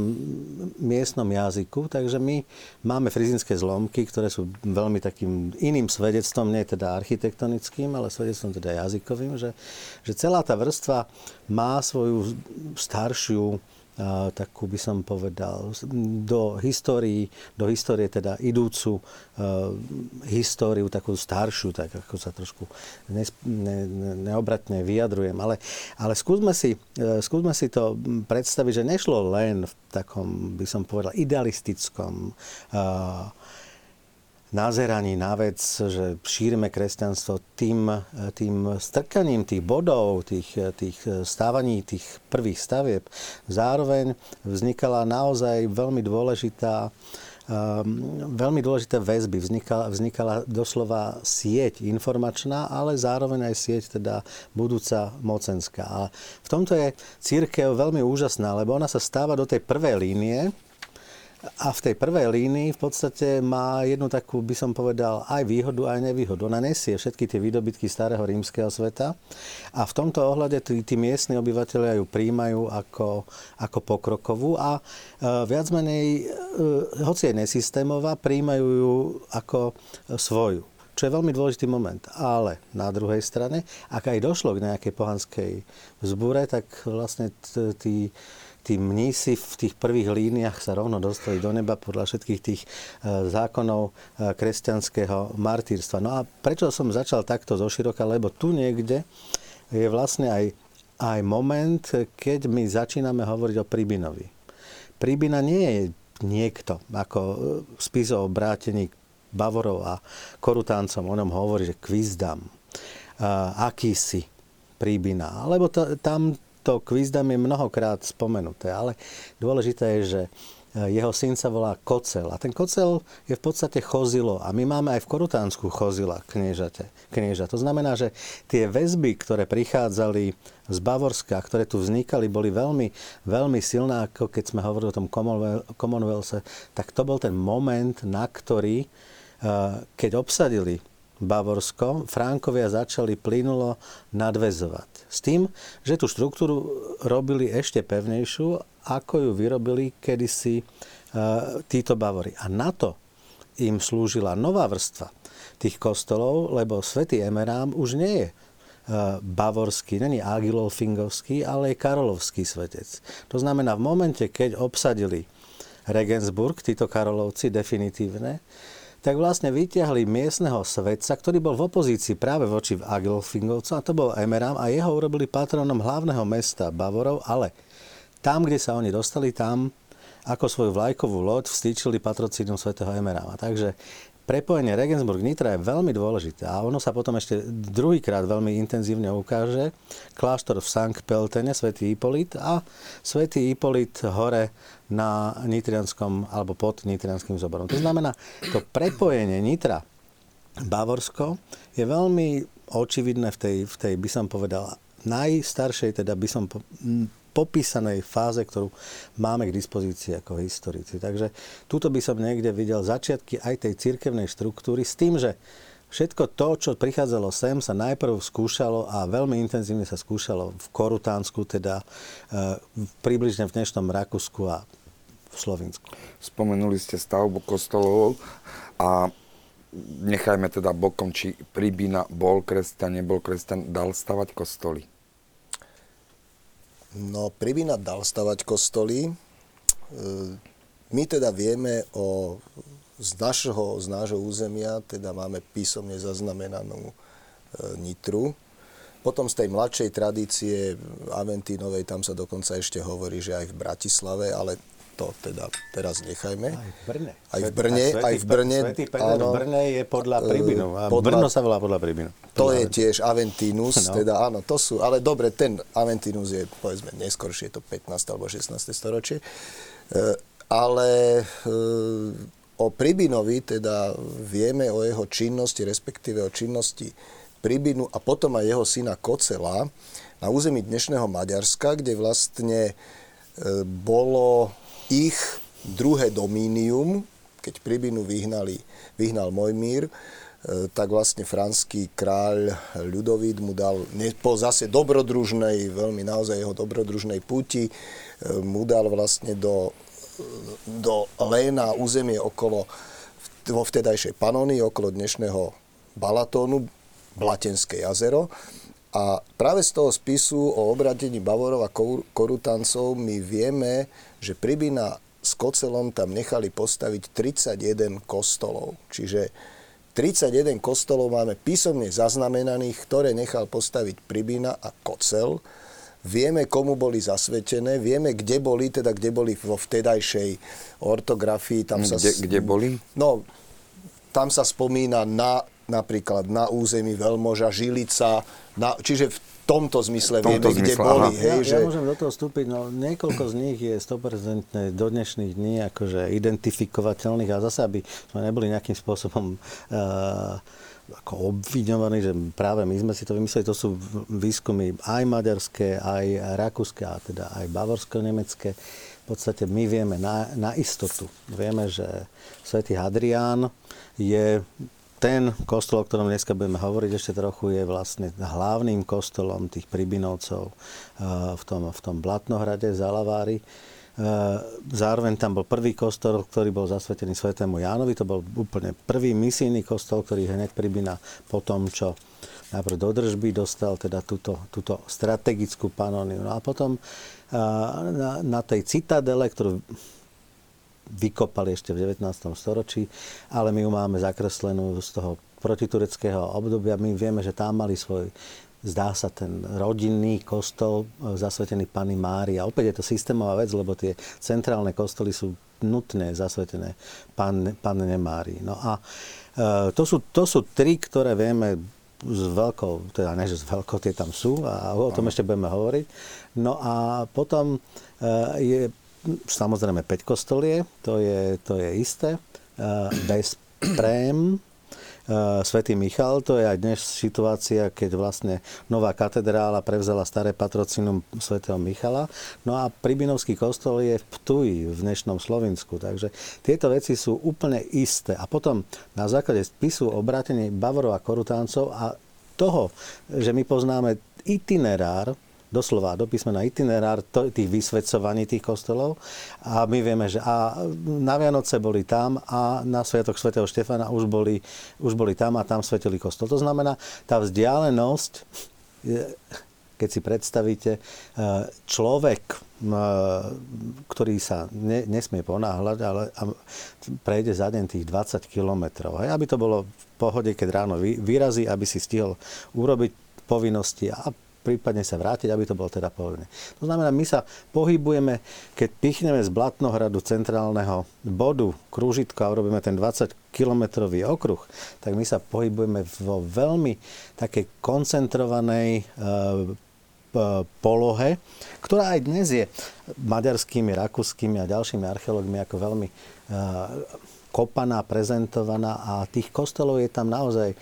miestnom jazyku, takže my máme frizinské zlomky, ktoré sú veľmi takým iným svedectvom, nie teda architektonickým, ale svedectvom teda jazykovým, že, že celá tá vrstva má svoju staršiu takú by som povedal, do histórii, do histórie teda idúcu históriu, takú staršiu, tak ako sa trošku ne, ne, neobratne vyjadrujem. Ale, ale skúsme, si, uh, skúsme si to predstaviť, že nešlo len v takom, by som povedal, idealistickom uh, nazeraní na vec, že šírime kresťanstvo tým, tým strkaním tých bodov, tých, tých stávaní tých prvých stavieb. Zároveň vznikala naozaj veľmi dôležitá Um, veľmi dôležité väzby. Vznikala, vznikala doslova sieť informačná, ale zároveň aj sieť teda budúca mocenská. A v tomto je církev veľmi úžasná, lebo ona sa stáva do tej prvej línie, a v tej prvej línii v podstate má jednu takú, by som povedal, aj výhodu, aj nevýhodu. Ona nesie všetky tie výdobytky starého rímskeho sveta a v tomto ohľade tí, tí miestni obyvateľia ju príjmajú ako, ako pokrokovú a e, viac menej, e, hoci je nesystémová, príjmajú ju ako svoju čo je veľmi dôležitý moment. Ale na druhej strane, ak aj došlo k nejakej pohanskej vzbúre, tak vlastne tí tí mnísi v tých prvých líniách sa rovno dostali do neba podľa všetkých tých e, zákonov e, kresťanského martýrstva. No a prečo som začal takto zoširoka? Lebo tu niekde je vlastne aj, aj moment, keď my začíname hovoriť o Príbinovi. Príbina nie je niekto, ako e, spisov obrátený Bavorov a Korutáncom o ňom hovorí, že kvizdam, aký si príbina. Lebo to, tam to kvizdam je mnohokrát spomenuté, ale dôležité je, že jeho syn sa volá Kocel. A ten Kocel je v podstate chozilo. A my máme aj v Korutánsku chozila kniežate, knieža. To znamená, že tie väzby, ktoré prichádzali z Bavorska, ktoré tu vznikali, boli veľmi, veľmi silné, ako keď sme hovorili o tom Commonwealthe, tak to bol ten moment, na ktorý, eh, keď obsadili Bavorsko, Frankovia začali plynulo nadvezovať. S tým, že tú štruktúru robili ešte pevnejšiu, ako ju vyrobili kedysi e, títo Bavory. A na to im slúžila nová vrstva tých kostolov, lebo svätý Emerám už nie je e, bavorský, není agilolfingovský, ale je karolovský svetec. To znamená, v momente, keď obsadili Regensburg, títo karolovci definitívne, tak vlastne vyťahli miestneho svetca, ktorý bol v opozícii práve voči Agilfingovcom, a to bol Emerám, a jeho urobili patronom hlavného mesta Bavorov, ale tam, kde sa oni dostali, tam ako svoju vlajkovú loď vstýčili patrocínium svätého Emeráma. Takže prepojenie Regensburg-Nitra je veľmi dôležité a ono sa potom ešte druhýkrát veľmi intenzívne ukáže. Kláštor v Sankt Peltene, svätý Ipolit a svätý Ipolit hore na Nitrianskom alebo pod Nitrianským zoborom. To znamená, to prepojenie Nitra Bavorsko je veľmi očividné v tej, v tej by som povedal, najstaršej, teda by som popísanej fáze, ktorú máme k dispozícii ako historici. Takže túto by som niekde videl začiatky aj tej cirkevnej štruktúry s tým, že Všetko to, čo prichádzalo sem, sa najprv skúšalo a veľmi intenzívne sa skúšalo v Korutánsku, teda e, približne v dnešnom Rakúsku a v Slovensku. Spomenuli ste stavbu kostolov a nechajme teda bokom, či Pribina bol kresťan, nebol kresťan, dal stavať kostoly. No, Pribina dal stavať kostoly. E, my teda vieme o, z, našho, z nášho územia, teda máme písomne zaznamenanú e, Nitru. Potom z tej mladšej tradície Aventínovej, tam sa dokonca ešte hovorí, že aj v Bratislave, ale to teda teraz nechajme. Aj v Brne. Aj v Brne, aj v Brne. Svetý Peter v Brne je podľa Pribinu. A podľa, Brno sa volá podľa Pribinu. To je tiež Aventinus, no. teda áno, to sú, ale dobre, ten Aventinus je, povedzme, neskôršie, to 15. alebo 16. storočie. E, ale e, o Pribinovi teda vieme o jeho činnosti, respektíve o činnosti Pribinu a potom aj jeho syna Kocela na území dnešného Maďarska, kde vlastne e, bolo ich druhé domínium, keď Pribinu vyhnali, vyhnal Mojmír, e, tak vlastne franský kráľ Ľudovít mu dal po zase dobrodružnej, veľmi naozaj jeho dobrodružnej púti, e, mu dal vlastne do, do Léna územie okolo, vo vtedajšej Panónii, okolo dnešného Balatónu, Blatenské jazero. A práve z toho spisu o obradení Bavorov a Korutancov my vieme, že Pribina s Kocelom tam nechali postaviť 31 kostolov. Čiže 31 kostolov máme písomne zaznamenaných, ktoré nechal postaviť Pribina a Kocel. Vieme, komu boli zasvetené, vieme, kde boli, teda kde boli vo vtedajšej ortografii. Tam sa, kde, kde boli? No, tam sa spomína na napríklad na území Veľmoža, Žilica, na, čiže v tomto zmysle v tomto vieme, zmysle, kde aha. boli. Hej, ja, že... ja môžem do toho vstúpiť, no niekoľko z nich je 100% do dnešných dní akože identifikovateľných a zase, aby sme neboli nejakým spôsobom uh, ako obviňovaní, že práve my sme si to vymysleli, to sú výskumy aj maďarské, aj rakúske, a teda aj bavorsko-nemecké. V podstate my vieme na, na istotu. Vieme, že svätý Hadrián je ten kostol, o ktorom dneska budeme hovoriť ešte trochu, je vlastne hlavným kostolom tých Pribinovcov eh, v tom, v tom Blatnohrade, Zalavári. Eh, zároveň tam bol prvý kostol, ktorý bol zasvetený svetému Jánovi. To bol úplne prvý misijný kostol, ktorý hneď Pribina po tom, čo najprv do držby dostal teda túto, túto strategickú panóniu. No a potom eh, na, na tej citadele, ktorú vykopali ešte v 19. storočí, ale my ju máme zakreslenú z toho protitureckého obdobia. My vieme, že tam mali svoj zdá sa, ten rodinný kostol e, zasvetený Pany Mári. A opäť je to systémová vec, lebo tie centrálne kostoly sú nutné zasvetené Panne, Panne Mári. No a e, to, sú, to sú tri, ktoré vieme s veľkou, teda ne, že s veľkou, tie tam sú a o tom ešte budeme hovoriť. No a potom e, je samozrejme 5 kostolie, to je, to je isté. Bez prém, Svetý Michal. To je aj dnes situácia, keď vlastne nová katedrála prevzala staré patrocinum svätého Michala. No a Pribinovský kostol je v Ptuji, v dnešnom Slovensku. Takže tieto veci sú úplne isté. A potom na základe spisu obrátení Bavorov a Korutáncov a toho, že my poznáme itinerár doslova do písmena itinerár tých vysvedcovaní tých kostolov a my vieme, že a na Vianoce boli tam a na Sviatok svätého Štefana už boli, už boli tam a tam svetili kostol. To znamená, tá vzdialenosť, keď si predstavíte, e, človek, e, ktorý sa ne, nesmie ponáhľať, ale prejde za deň tých 20 kilometrov. Aby to bolo v pohode, keď ráno vyrazí, aby si stihol urobiť povinnosti a prípadne sa vrátiť, aby to bolo teda pohodlné. To znamená, my sa pohybujeme, keď pichneme z Blatnohradu centrálneho bodu krúžitka a urobíme ten 20-kilometrový okruh, tak my sa pohybujeme vo veľmi takej koncentrovanej e, polohe, ktorá aj dnes je maďarskými, rakúskymi a ďalšími archeológmi ako veľmi e, kopaná, prezentovaná a tých kostolov je tam naozaj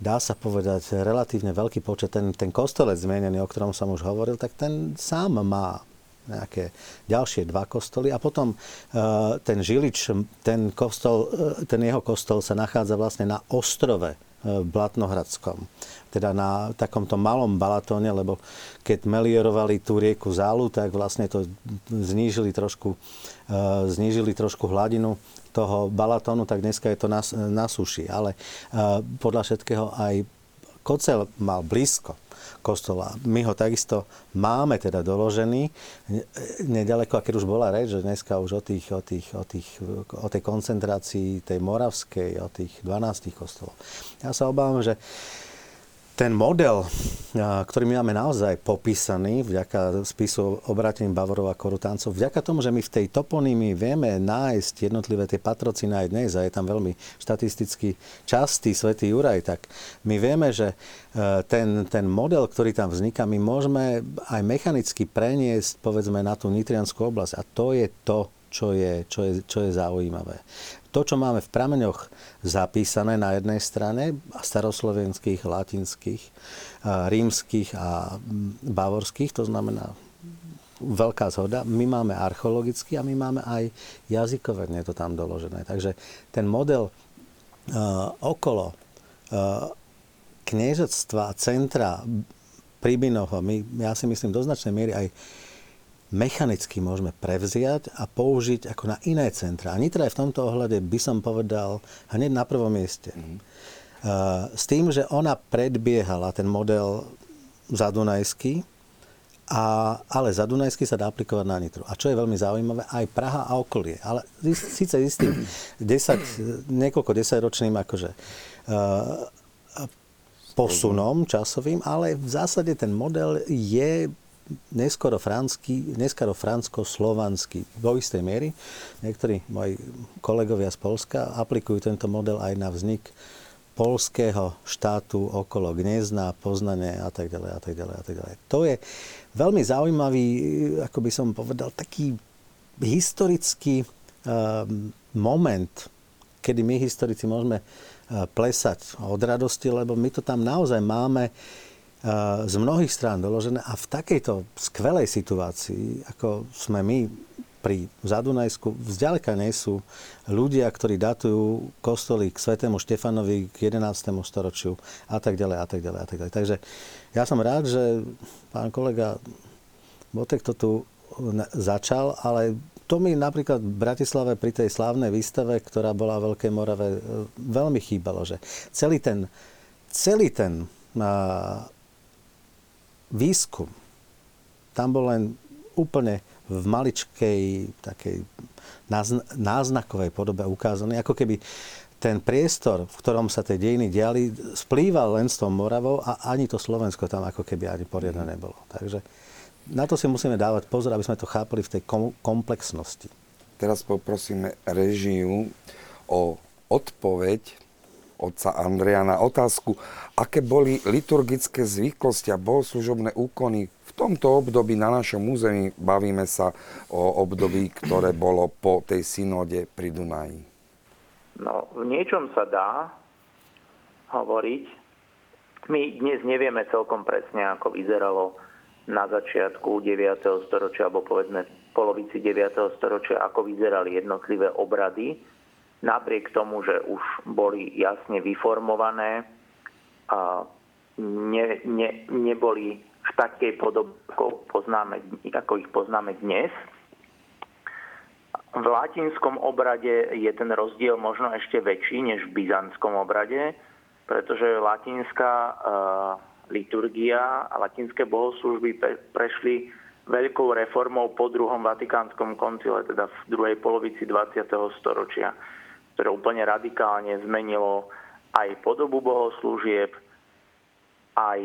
dá sa povedať, relatívne veľký počet. Ten, ten kostolec zmienený, o ktorom som už hovoril, tak ten sám má nejaké ďalšie dva kostoly a potom uh, ten Žilič, ten, kostol, uh, ten jeho kostol sa nachádza vlastne na ostrove uh, Blatnohradskom. Teda na takomto malom Balatóne, lebo keď meliorovali tú rieku Zálu, tak vlastne to znížili trošku, uh, znížili trošku hladinu toho Balatónu, tak dneska je to na, na suši. Ale uh, podľa všetkého aj Kocel mal blízko kostola. My ho takisto máme teda doložený nedaleko, a keď už bola reč, že dneska už o, tých, o, tých, o, tých, o tej koncentrácii tej moravskej, o tých 12 kostolov. Ja sa obávam, že ten model, ktorý my máme naozaj popísaný vďaka spisu obratením Bavorov a Korutáncov, vďaka tomu, že my v tej toponými vieme nájsť jednotlivé tie patrociny aj dnes a je tam veľmi štatisticky častý svätý Juraj, tak my vieme, že e, ten, ten model, ktorý tam vzniká, my môžeme aj mechanicky preniesť povedzme na tú Nitrianskú oblasť a to je to, čo je, čo je, čo je zaujímavé to, čo máme v prameňoch zapísané na jednej strane, staroslovenských, latinských, rímskych a bavorských, to znamená veľká zhoda. My máme archeologicky a my máme aj jazykové, je to tam doložené. Takže ten model uh, okolo uh, kniežectva, centra Príbinoho, my, ja si myslím do značnej miery aj mechanicky môžeme prevziať a použiť ako na iné centra. A Nitra je v tomto ohľade, by som povedal, hneď na prvom mieste. Mm-hmm. S tým, že ona predbiehala ten model zadunajský, a, ale za Dunajský sa dá aplikovať na Nitru. A čo je veľmi zaujímavé, aj Praha a okolie. Ale síce istým 10, niekoľko desaťročným akože, uh, posunom časovým, ale v zásade ten model je neskoro, fransky, neskoro fransko-slovanský vo istej miery. Niektorí moji kolegovia z Polska aplikujú tento model aj na vznik polského štátu okolo Gnezna, Poznane a tak ďalej a tak ďalej a tak ďalej. To je veľmi zaujímavý, ako by som povedal, taký historický um, moment, kedy my historici môžeme uh, plesať od radosti, lebo my to tam naozaj máme z mnohých strán doložené a v takejto skvelej situácii, ako sme my pri Zadunajsku, vzďaleka nie sú ľudia, ktorí datujú kostoly k svetému Štefanovi k 11. storočiu a tak ďalej a tak ďalej a tak ďalej. Takže ja som rád, že pán kolega Botek to tu začal, ale to mi napríklad v Bratislave pri tej slávnej výstave, ktorá bola v Veľkej Morave, veľmi chýbalo, že celý ten, celý ten výskum, tam bol len úplne v maličkej takej náznakovej podobe ukázaný, ako keby ten priestor, v ktorom sa tie dejiny diali, splýval len s tou Moravou a ani to Slovensko tam ako keby ani poriadne nebolo. Takže na to si musíme dávať pozor, aby sme to chápali v tej komplexnosti. Teraz poprosíme režiu o odpoveď otca Andreja na otázku, aké boli liturgické zvyklosti a bohoslužobné úkony v tomto období na našom území. Bavíme sa o období, ktoré bolo po tej synode pri Dunaji. No, v niečom sa dá hovoriť. My dnes nevieme celkom presne, ako vyzeralo na začiatku 9. storočia, alebo povedzme polovici 9. storočia, ako vyzerali jednotlivé obrady. Napriek tomu, že už boli jasne vyformované, a ne, ne, neboli v takej podobe, ako, poznáme, ako ich poznáme dnes, v latinskom obrade je ten rozdiel možno ešte väčší než v byzantskom obrade, pretože latinská uh, liturgia a latinské bohoslužby pre, prešli veľkou reformou po druhom vatikánskom koncile, teda v druhej polovici 20. storočia, ktoré úplne radikálne zmenilo aj podobu bohoslúžieb, aj,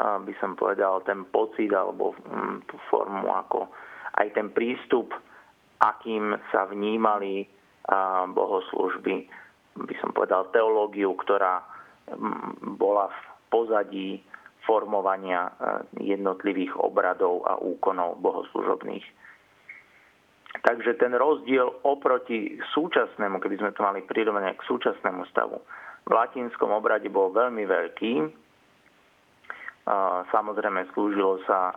uh, by som povedal, ten pocit alebo um, tú formu, ako aj ten prístup akým sa vnímali bohoslužby, by som povedal teológiu, ktorá bola v pozadí formovania jednotlivých obradov a úkonov bohoslužobných. Takže ten rozdiel oproti súčasnému, keby sme to mali prirovnať k súčasnému stavu, v latinskom obrade bol veľmi veľký, Samozrejme slúžilo sa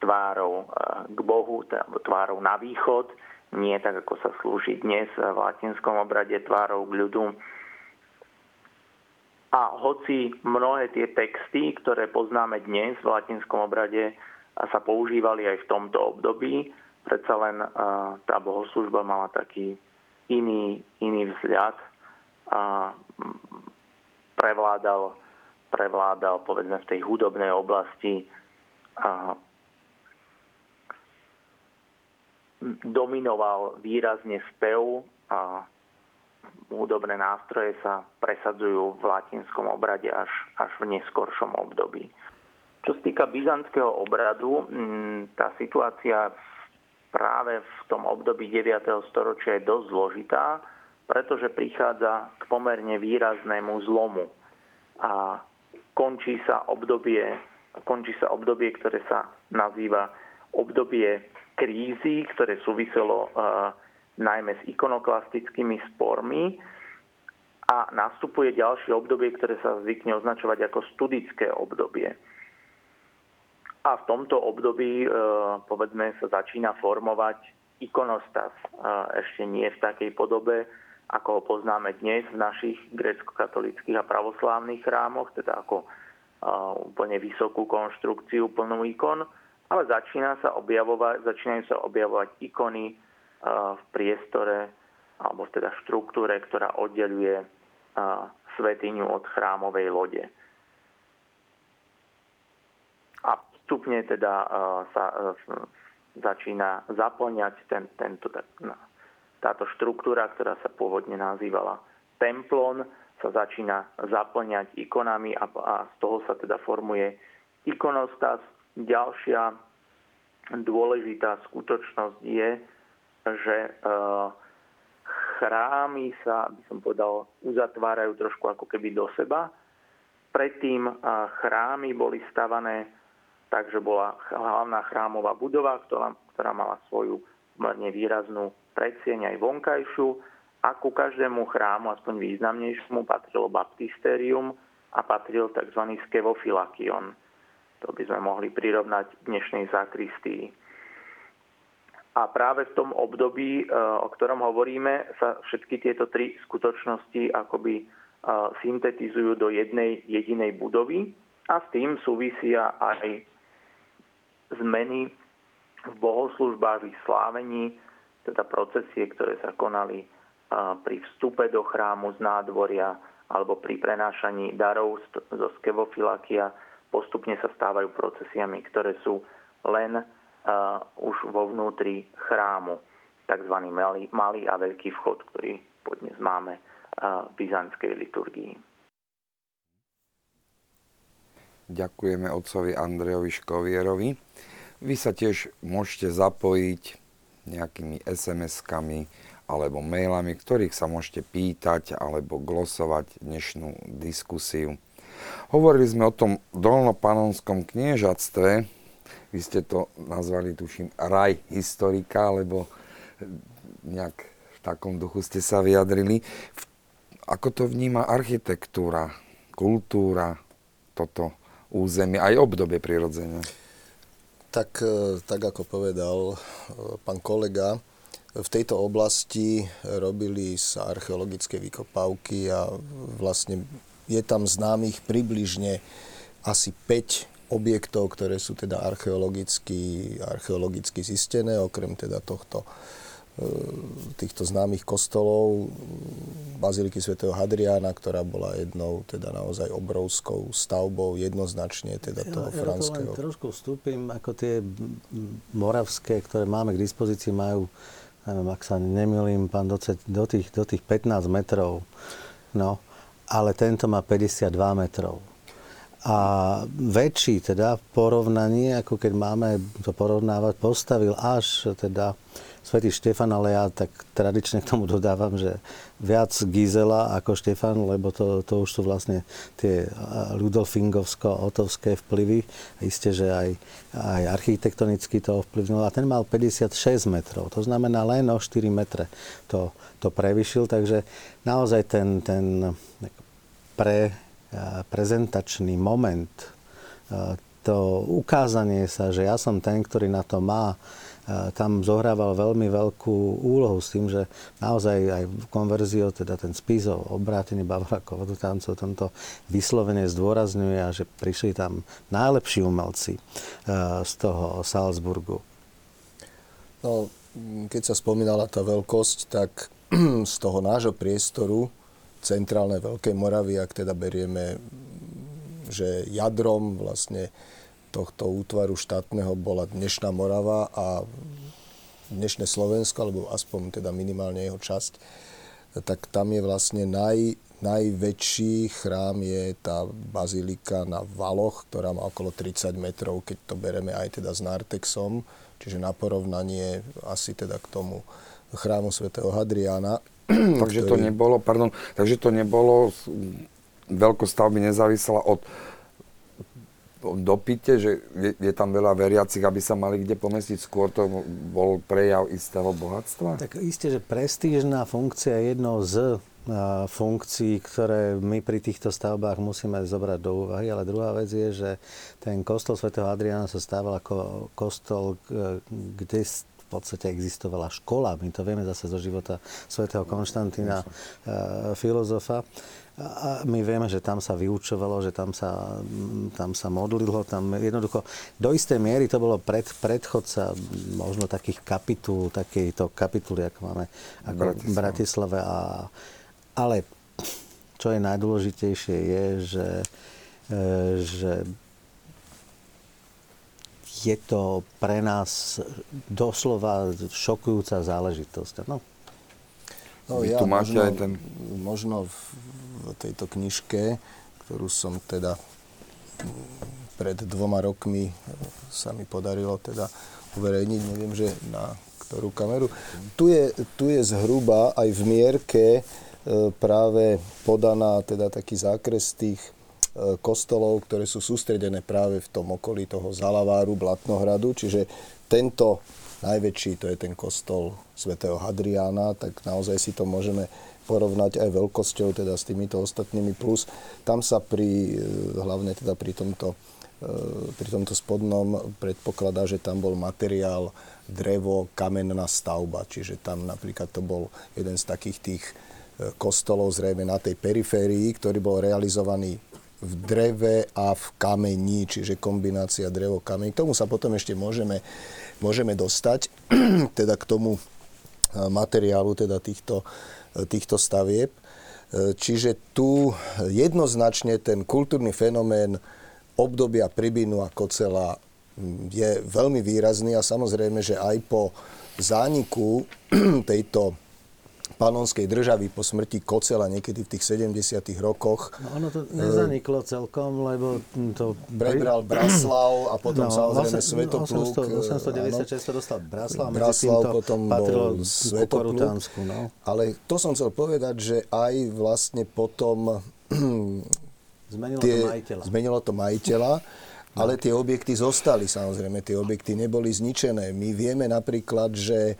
tvárou k Bohu, alebo tvárou na východ, nie tak, ako sa slúži dnes v latinskom obrade tvárou k ľudu. A hoci mnohé tie texty, ktoré poznáme dnes v latinskom obrade, sa používali aj v tomto období, predsa len tá bohoslužba mala taký iný, iný vzhľad a prevládal prevládal povedzme v tej hudobnej oblasti a dominoval výrazne spev a hudobné nástroje sa presadzujú v latinskom obrade až, až v neskoršom období. Čo sa týka byzantského obradu, mm, tá situácia práve v tom období 9. storočia je dosť zložitá, pretože prichádza k pomerne výraznému zlomu. A končí sa obdobie, končí sa obdobie, ktoré sa nazýva obdobie krízy, ktoré súviselo uh, najmä s ikonoklastickými spormi a nastupuje ďalšie obdobie, ktoré sa zvykne označovať ako studické obdobie. A v tomto období, uh, povedzme, sa začína formovať ikonostas. Ešte nie v takej podobe, ako ho poznáme dnes v našich grecko-katolických a pravoslávnych chrámoch, teda ako úplne vysokú konštrukciu plnú ikon, ale začína sa objavovať, začínajú sa objavovať ikony v priestore alebo teda štruktúre, ktorá oddeluje svetiňu od chrámovej lode. A vstupne teda sa začína zaplňať ten, tento, táto štruktúra, ktorá sa pôvodne nazývala templon, sa začína zaplňať ikonami a, a z toho sa teda formuje ikonostas. Ďalšia dôležitá skutočnosť je, že e, chrámy sa, by som povedal, uzatvárajú trošku ako keby do seba. Predtým e, chrámy boli stavané tak, že bola hlavná chrámová budova, ktorá, ktorá mala svoju pomerne výraznú predsieň aj vonkajšiu a ku každému chrámu, aspoň významnejšiemu, patrilo baptisterium a patril tzv. skevofilakion. To by sme mohli prirovnať dnešnej zakristii. A práve v tom období, e, o ktorom hovoríme, sa všetky tieto tri skutočnosti akoby e, syntetizujú do jednej jedinej budovy a s tým súvisia aj zmeny v bohoslužbách, v slávení, teda procesie, ktoré sa konali pri vstupe do chrámu z nádvoria alebo pri prenášaní darov zo skevofilakia postupne sa stávajú procesiami, ktoré sú len už vo vnútri chrámu, tzv. Malý, a veľký vchod, ktorý podnes máme byzantskej liturgii. Ďakujeme otcovi Andrejovi Škovierovi. Vy sa tiež môžete zapojiť nejakými SMS-kami alebo mailami, ktorých sa môžete pýtať alebo glosovať dnešnú diskusiu. Hovorili sme o tom dolnopanonskom kniežatstve. Vy ste to nazvali, tuším, raj historika, alebo nejak v takom duchu ste sa vyjadrili. Ako to vníma architektúra, kultúra, toto územie, aj obdobie prirodzene? Tak, e, tak ako povedal e, pán kolega, v tejto oblasti robili sa archeologické vykopávky a vlastne je tam známych približne asi 5 objektov, ktoré sú teda archeologicky, archeologicky zistené, okrem teda tohto týchto známych kostolov Baziliky svätého Hadriána, ktorá bola jednou teda naozaj obrovskou stavbou, jednoznačne teda toho ja, franského. Ja trošku vstúpim, ako tie moravské, ktoré máme k dispozícii, majú, neviem, ak sa nemýlim, pán docet, do tých, do tých 15 metrov. No, ale tento má 52 metrov. A väčší teda v porovnaní, ako keď máme to porovnávať, postavil až teda svätý Štefan, ale ja tak tradične k tomu dodávam, že viac Gizela ako Štefan, lebo to, to už sú vlastne tie Ludolfingovsko-otovské vplyvy. Isté, že aj, aj architektonicky to ovplyvnilo. A ten mal 56 metrov, to znamená len o 4 metre to, to prevyšil, takže naozaj ten, ten pre, prezentačný moment, to ukázanie sa, že ja som ten, ktorý na to má, tam zohrával veľmi veľkú úlohu s tým, že naozaj aj konverziou, teda ten spis o obrátení Bavarakov tancov tomto vyslovene zdôrazňuje že prišli tam najlepší umelci e, z toho Salzburgu. No, keď sa spomínala tá veľkosť, tak z toho nášho priestoru centrálnej Veľkej Moravy, ak teda berieme, že jadrom vlastne tohto útvaru štátneho bola dnešná Morava a dnešné Slovensko, alebo aspoň teda minimálne jeho časť, tak tam je vlastne naj, najväčší chrám je tá bazilika na Valoch, ktorá má okolo 30 metrov, keď to bereme aj teda s Nartexom, čiže na porovnanie asi teda k tomu chrámu svätého Hadriana. Takže ktorý... to nebolo, pardon, takže to nebolo, veľkostavby nezávisela od dopite, že je, je tam veľa veriacich, aby sa mali kde pomestiť, skôr to bol prejav istého bohatstva? Tak isté, že prestížná funkcia je jednou z funkcií, ktoré my pri týchto stavbách musíme zobrať do úvahy, ale druhá vec je, že ten kostol svätého Adriana sa stával ako kostol, kde podstate existovala škola. My to vieme zase zo života svätého Konštantína, filozofa. A my vieme, že tam sa vyučovalo, že tam sa, tam sa modlilo, tam jednoducho do istej miery to bolo pred, predchodca možno takých kapitul, takejto kapituly, ako máme ako v Bratislave. A, ale čo je najdôležitejšie je, že, e, že je to pre nás doslova šokujúca záležitosť. No, No, ja tu máš možno, aj ten... Možno v, v tejto knižke, ktorú som teda pred dvoma rokmi sa mi podarilo teda uverejniť, neviem, že na ktorú kameru. Tu je, tu je zhruba aj v mierke e, práve podaná teda taký zákres tých e, kostolov, ktoré sú sústredené práve v tom okolí toho Zalaváru, Blatnohradu, čiže tento najväčší, to je ten kostol svätého Hadriána, tak naozaj si to môžeme porovnať aj veľkosťou teda s týmito ostatnými. Plus tam sa pri, e, hlavne teda pri tomto, e, pri tomto spodnom predpokladá, že tam bol materiál drevo, kamenná stavba. Čiže tam napríklad to bol jeden z takých tých e, kostolov zrejme na tej periférii, ktorý bol realizovaný v dreve a v kameni, čiže kombinácia drevo-kameň. K tomu sa potom ešte môžeme, môžeme dostať, teda k tomu e, materiálu teda týchto, e, týchto stavieb. E, čiže tu jednoznačne ten kultúrny fenomén obdobia Pribinu a Kocela je veľmi výrazný a samozrejme, že aj po zániku tejto panonskej državy po smrti Kocela niekedy v tých 70 rokoch. No, ono to nezaniklo celkom, lebo to... Prebral Braslav a potom no, samozrejme Svetopluk. 896 to dostal Braslav, Braslav potom bol Svetopluk. No. Ale to som chcel povedať, že aj vlastne potom Zmenilo tie, to majiteľa. Zmenilo to majiteľa, ale tie objekty zostali samozrejme, tie objekty neboli zničené. My vieme napríklad, že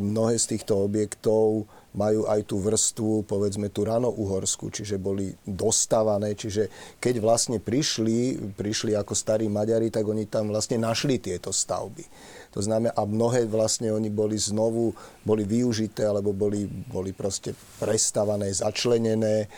mnohé z týchto objektov majú aj tú vrstvu, povedzme tú ranouhorskú, čiže boli dostávané, čiže keď vlastne prišli, prišli ako starí Maďari, tak oni tam vlastne našli tieto stavby. To znamená, a mnohé vlastne oni boli znovu, boli využité, alebo boli, boli proste prestavané, začlenené.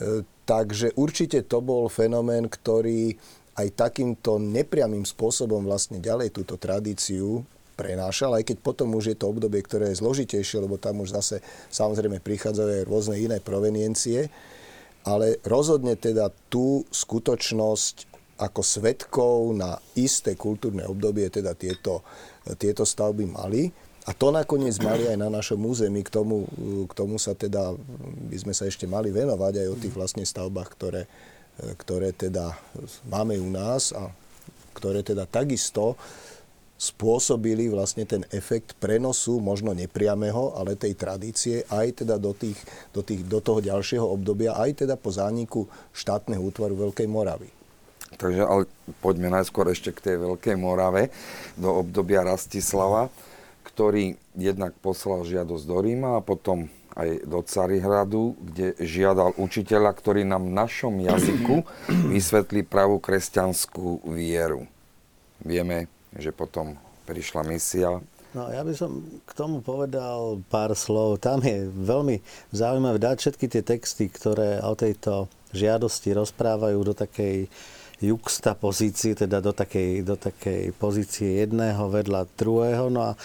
E, Takže určite to bol fenomén, ktorý aj takýmto nepriamým spôsobom vlastne ďalej túto tradíciu prenášal, aj keď potom už je to obdobie, ktoré je zložitejšie, lebo tam už zase samozrejme prichádzajú aj rôzne iné proveniencie, ale rozhodne teda tú skutočnosť ako svetkov na isté kultúrne obdobie teda tieto, tieto stavby mali. A to nakoniec mali aj na našom území. K tomu, k tomu sa teda, by sme sa ešte mali venovať aj o tých vlastne stavbách, ktoré, ktoré teda máme u nás a ktoré teda takisto spôsobili vlastne ten efekt prenosu, možno nepriamého, ale tej tradície aj teda do, tých, do, tých, do toho ďalšieho obdobia, aj teda po zániku štátneho útvaru Veľkej Moravy. Takže ale poďme najskôr ešte k tej Veľkej Morave, do obdobia Rastislava ktorý jednak poslal žiadosť do Ríma a potom aj do Carihradu, kde žiadal učiteľa, ktorý nám v našom jazyku vysvetlí pravú kresťanskú vieru. Vieme, že potom prišla misia. No, ja by som k tomu povedal pár slov. Tam je veľmi zaujímavé dať všetky tie texty, ktoré o tejto žiadosti rozprávajú do takej juxta pozície, teda do takej, do takej pozície jedného vedľa druhého. No a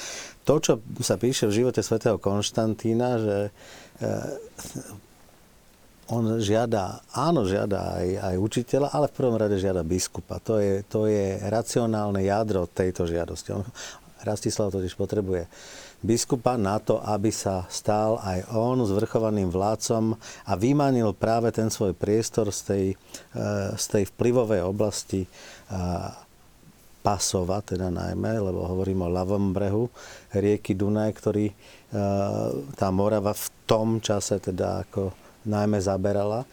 to, čo sa píše v živote svätého Konštantína, že eh, on žiada, áno, žiada aj, aj učiteľa, ale v prvom rade žiada biskupa. To je, to je racionálne jadro tejto žiadosti. On, Rastislav totiž potrebuje biskupa na to, aby sa stal aj on zvrchovaným vládcom a vymanil práve ten svoj priestor z tej, eh, z tej vplyvovej oblasti eh, Pasova, teda najmä, lebo hovorím o ľavom brehu rieky Dunaj, ktorý e, tá Morava v tom čase teda ako najmä zaberala.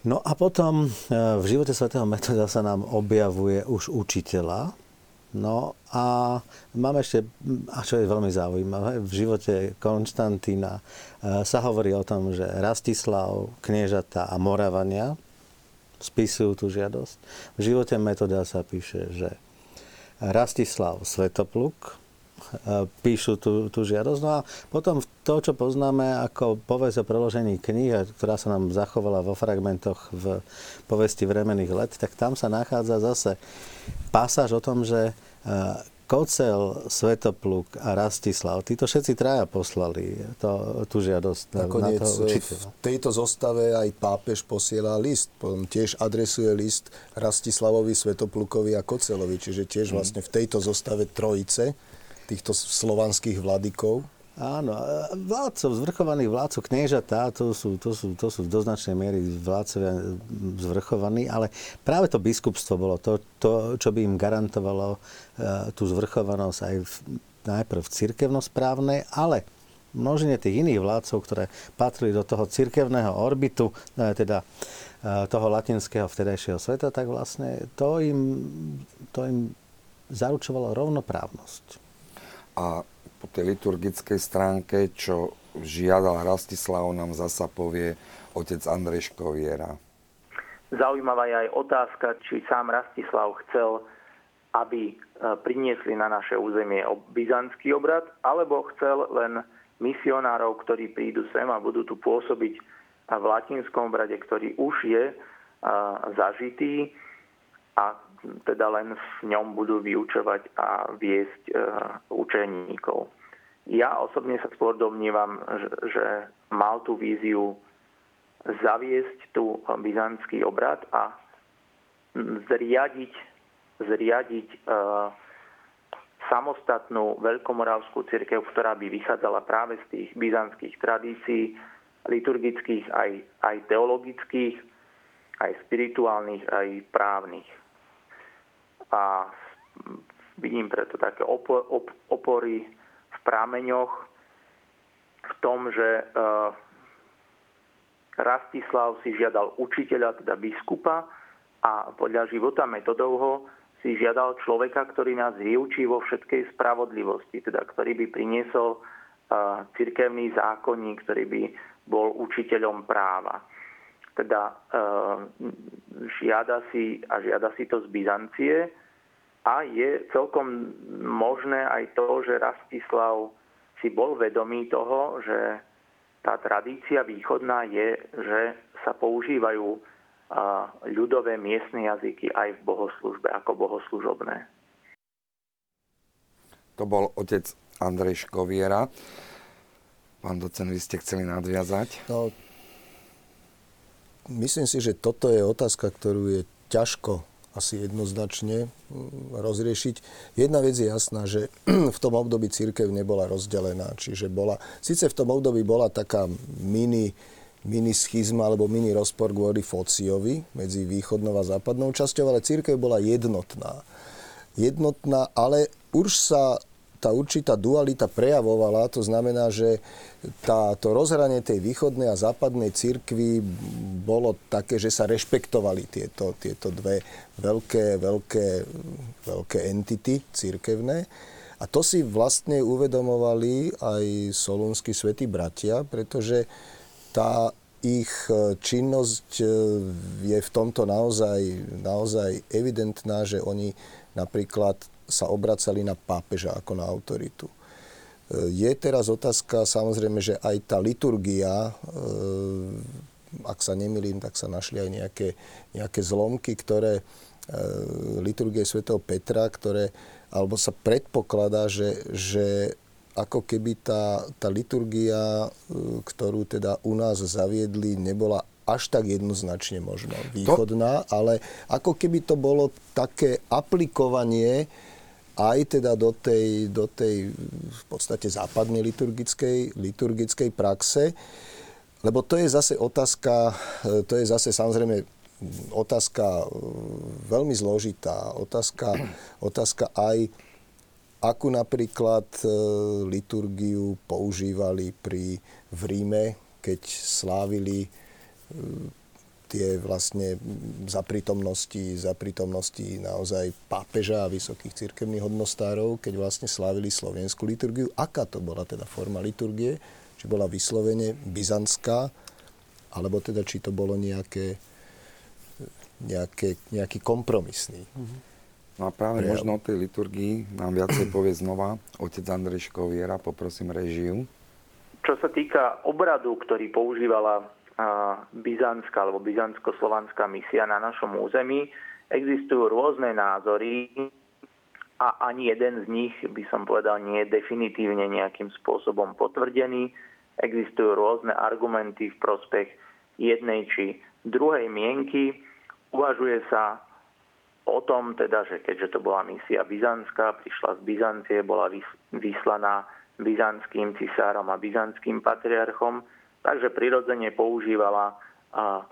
No a potom e, v živote svätého Metoda sa nám objavuje už učiteľa. No a máme ešte, a čo je veľmi zaujímavé, v živote Konštantína e, sa hovorí o tom, že Rastislav, kniežata a Moravania, spisujú tú žiadosť. V živote metoda sa píše, že Rastislav Svetopluk píšu tú, tú žiadosť. No a potom to, čo poznáme ako povesť o preložení kníh, ktorá sa nám zachovala vo fragmentoch v povesti vremených let, tak tam sa nachádza zase pasáž o tom, že e, Kocel, Svetopluk a Rastislav, títo všetci traja poslali to, tú žiadosť Nakoniec na toho učiteľa. v tejto zostave aj pápež posiela list, potom tiež adresuje list Rastislavovi, Svetoplukovi a Kocelovi, čiže tiež mhm. vlastne v tejto zostave trojice týchto slovanských vladikov Áno, vládcov, zvrchovaných vládcov, kniežatá, to sú, to sú, to sú do značnej miery vládcovia zvrchovaní, ale práve to biskupstvo bolo to, to čo by im garantovalo uh, tú zvrchovanosť aj v, najprv cirkevnosprávnej, ale množine tých iných vládcov, ktoré patrili do toho cirkevného orbitu, uh, teda uh, toho latinského vtedajšieho sveta, tak vlastne to im, to im zaručovalo rovnoprávnosť. A po tej liturgickej stránke, čo žiadal Rastislav, nám zasa povie otec Andrej Škoviera. Zaujímavá je aj otázka, či sám Rastislav chcel, aby e, priniesli na naše územie byzantský obrad, alebo chcel len misionárov, ktorí prídu sem a budú tu pôsobiť v latinskom obrade, ktorý už je e, zažitý a teda len v ňom budú vyučovať a viesť e, učeníkov. Ja osobne sa skôr domnívam, že, že mal tú víziu zaviesť tu byzantský obrad a zriadiť, zriadiť e, samostatnú veľkomoravskú cirkev, ktorá by vychádzala práve z tých byzantských tradícií, liturgických aj, aj teologických, aj spirituálnych, aj právnych. A vidím preto také opory v prámeňoch v tom, že e, Rastislav si žiadal učiteľa, teda biskupa, a podľa života metodovho si žiadal človeka, ktorý nás vyučí vo všetkej spravodlivosti, teda ktorý by priniesol uh, cirkevný zákonník, ktorý by bol učiteľom práva. Teda uh, žiada si a žiada si to z Byzancie a je celkom možné aj to, že Rastislav si bol vedomý toho, že tá tradícia východná je, že sa používajú ľudové miestne jazyky aj v bohoslužbe ako bohoslužobné. To bol otec Andrej Škoviera. Pán docen, vy ste chceli nadviazať? No, myslím si, že toto je otázka, ktorú je ťažko asi jednoznačne mm, rozriešiť. Jedna vec je jasná, že v tom období církev nebola rozdelená, čiže bola, síce v tom období bola taká mini mini schizma alebo mini rozpor kvôli Fociovi medzi východnou a západnou časťou, ale církev bola jednotná. Jednotná, ale už sa tá určitá dualita prejavovala, to znamená, že tá, to rozhranie tej východnej a západnej cirkvi bolo také, že sa rešpektovali tieto, tieto dve veľké, veľké, veľké entity církevné. A to si vlastne uvedomovali aj solúnsky svätí bratia, pretože tá ich e, činnosť e, je v tomto naozaj, naozaj evidentná, že oni napríklad sa obracali na pápeža ako na autoritu. E, je teraz otázka samozrejme, že aj tá liturgia, ak sa nemilím, tak sa našli aj nejaké, nejaké zlomky, ktoré liturgie svätého Petra, ktoré, alebo sa predpokladá, že, že ako keby tá, tá liturgia, e, ktorú teda u nás zaviedli, nebola až tak jednoznačne možno východná, to... ale ako keby to bolo také aplikovanie aj teda do tej, do tej v podstate západnej liturgickej, liturgickej praxe, lebo to je zase otázka, e, to je zase samozrejme otázka e, veľmi zložitá, otázka, otázka aj Akú napríklad e, liturgiu používali pri, v Ríme, keď slávili tie vlastne za prítomnosti, za prítomnosti naozaj pápeža a vysokých cirkevných hodnostárov, keď vlastne slávili slovenskú liturgiu. Aká to bola teda forma liturgie? Či bola vyslovene byzantská, alebo teda či to bolo nejaké, nejaké, nejaký kompromisný. No a práve prejav. možno o tej liturgii nám viacej povie znova otec Andrej Škoviera, poprosím režiu. Čo sa týka obradu, ktorý používala byzantská alebo byzantsko-slovanská misia na našom území, existujú rôzne názory a ani jeden z nich, by som povedal, nie je definitívne nejakým spôsobom potvrdený. Existujú rôzne argumenty v prospech jednej či druhej mienky. Uvažuje sa o tom teda, že keďže to bola misia byzantská, prišla z Byzancie, bola vyslaná byzantským cisárom a byzantským patriarchom, takže prirodzene používala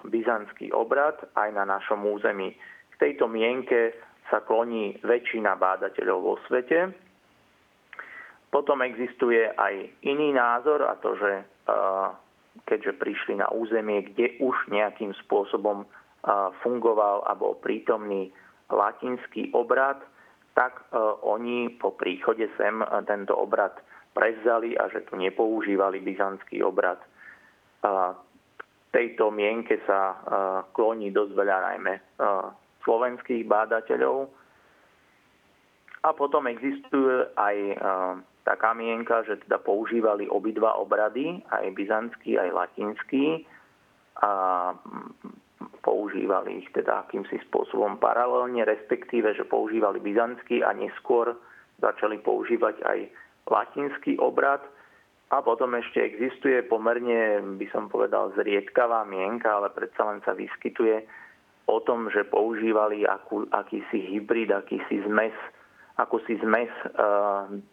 byzantský obrad aj na našom území. K tejto mienke sa kloní väčšina bádateľov vo svete. Potom existuje aj iný názor a to, že keďže prišli na územie, kde už nejakým spôsobom fungoval a bol prítomný latinský obrad, tak oni po príchode sem tento obrad prevzali a že tu nepoužívali byzantský obrad. Tejto mienke sa kloní dosť veľa najmä slovenských bádateľov. A potom existuje aj taká mienka, že teda používali obidva obrady, aj byzantský, aj latinský. A používali ich teda akýmsi spôsobom paralelne, respektíve, že používali byzantský a neskôr začali používať aj latinský obrad. A potom ešte existuje pomerne, by som povedal, zriedkavá mienka, ale predsa len sa vyskytuje o tom, že používali akú, akýsi hybrid, akýsi zmes akúsi zmes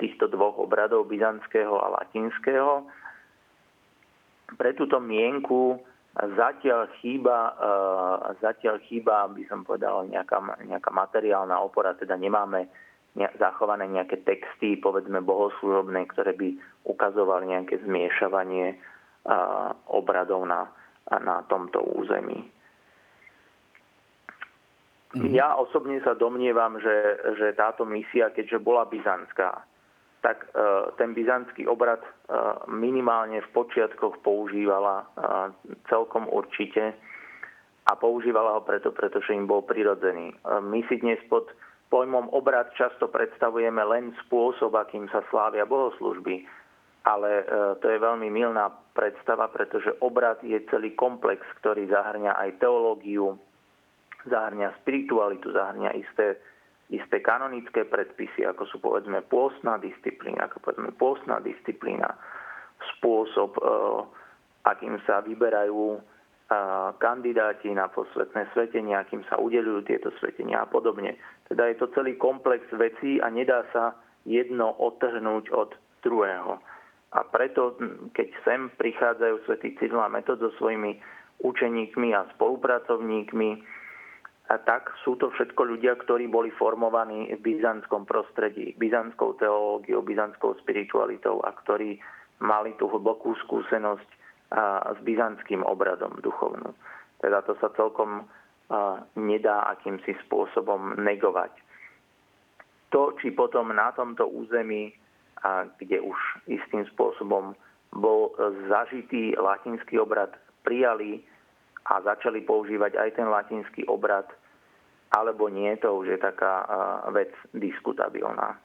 týchto dvoch obradov, byzantského a latinského. Pre túto mienku zatiaľ chýba, zatiaľ chýba, by som povedal, nejaká, nejaká materiálna opora, teda nemáme zachované nejaké texty, povedzme bohoslužobné, ktoré by ukazovali nejaké zmiešavanie obradov na, na tomto území. Mm-hmm. Ja osobne sa domnievam, že, že táto misia, keďže bola byzantská, tak e, ten byzantský obrad e, minimálne v počiatkoch používala e, celkom určite a používala ho preto, pretože im bol prirodzený. My si dnes pod pojmom obrad často predstavujeme len spôsob, akým sa slávia bohoslužby, ale to je veľmi milná predstava, pretože obrad je celý komplex, ktorý zahrňa aj teológiu, zahrňa spiritualitu, zahrňa isté, isté kanonické predpisy, ako sú povedzme pôstna disciplína, ako povedzme pôstna disciplína, spôsob, e, akým sa vyberajú e, kandidáti na posvetné svetenia, akým sa udelujú tieto svetenia a podobne. Teda je to celý komplex vecí a nedá sa jedno odtrhnúť od druhého. A preto, keď sem prichádzajú svätý Cyril a Metod so svojimi učeníkmi a spolupracovníkmi, a tak sú to všetko ľudia, ktorí boli formovaní v byzantskom prostredí, byzantskou teológiou, byzantskou spiritualitou a ktorí mali tú hlbokú skúsenosť s byzantským obradom duchovnú. Teda to sa celkom nedá akýmsi spôsobom negovať. To, či potom na tomto území, kde už istým spôsobom bol zažitý latinský obrad, prijali a začali používať aj ten latinský obrad, alebo nie, to už je taká vec diskutabilná.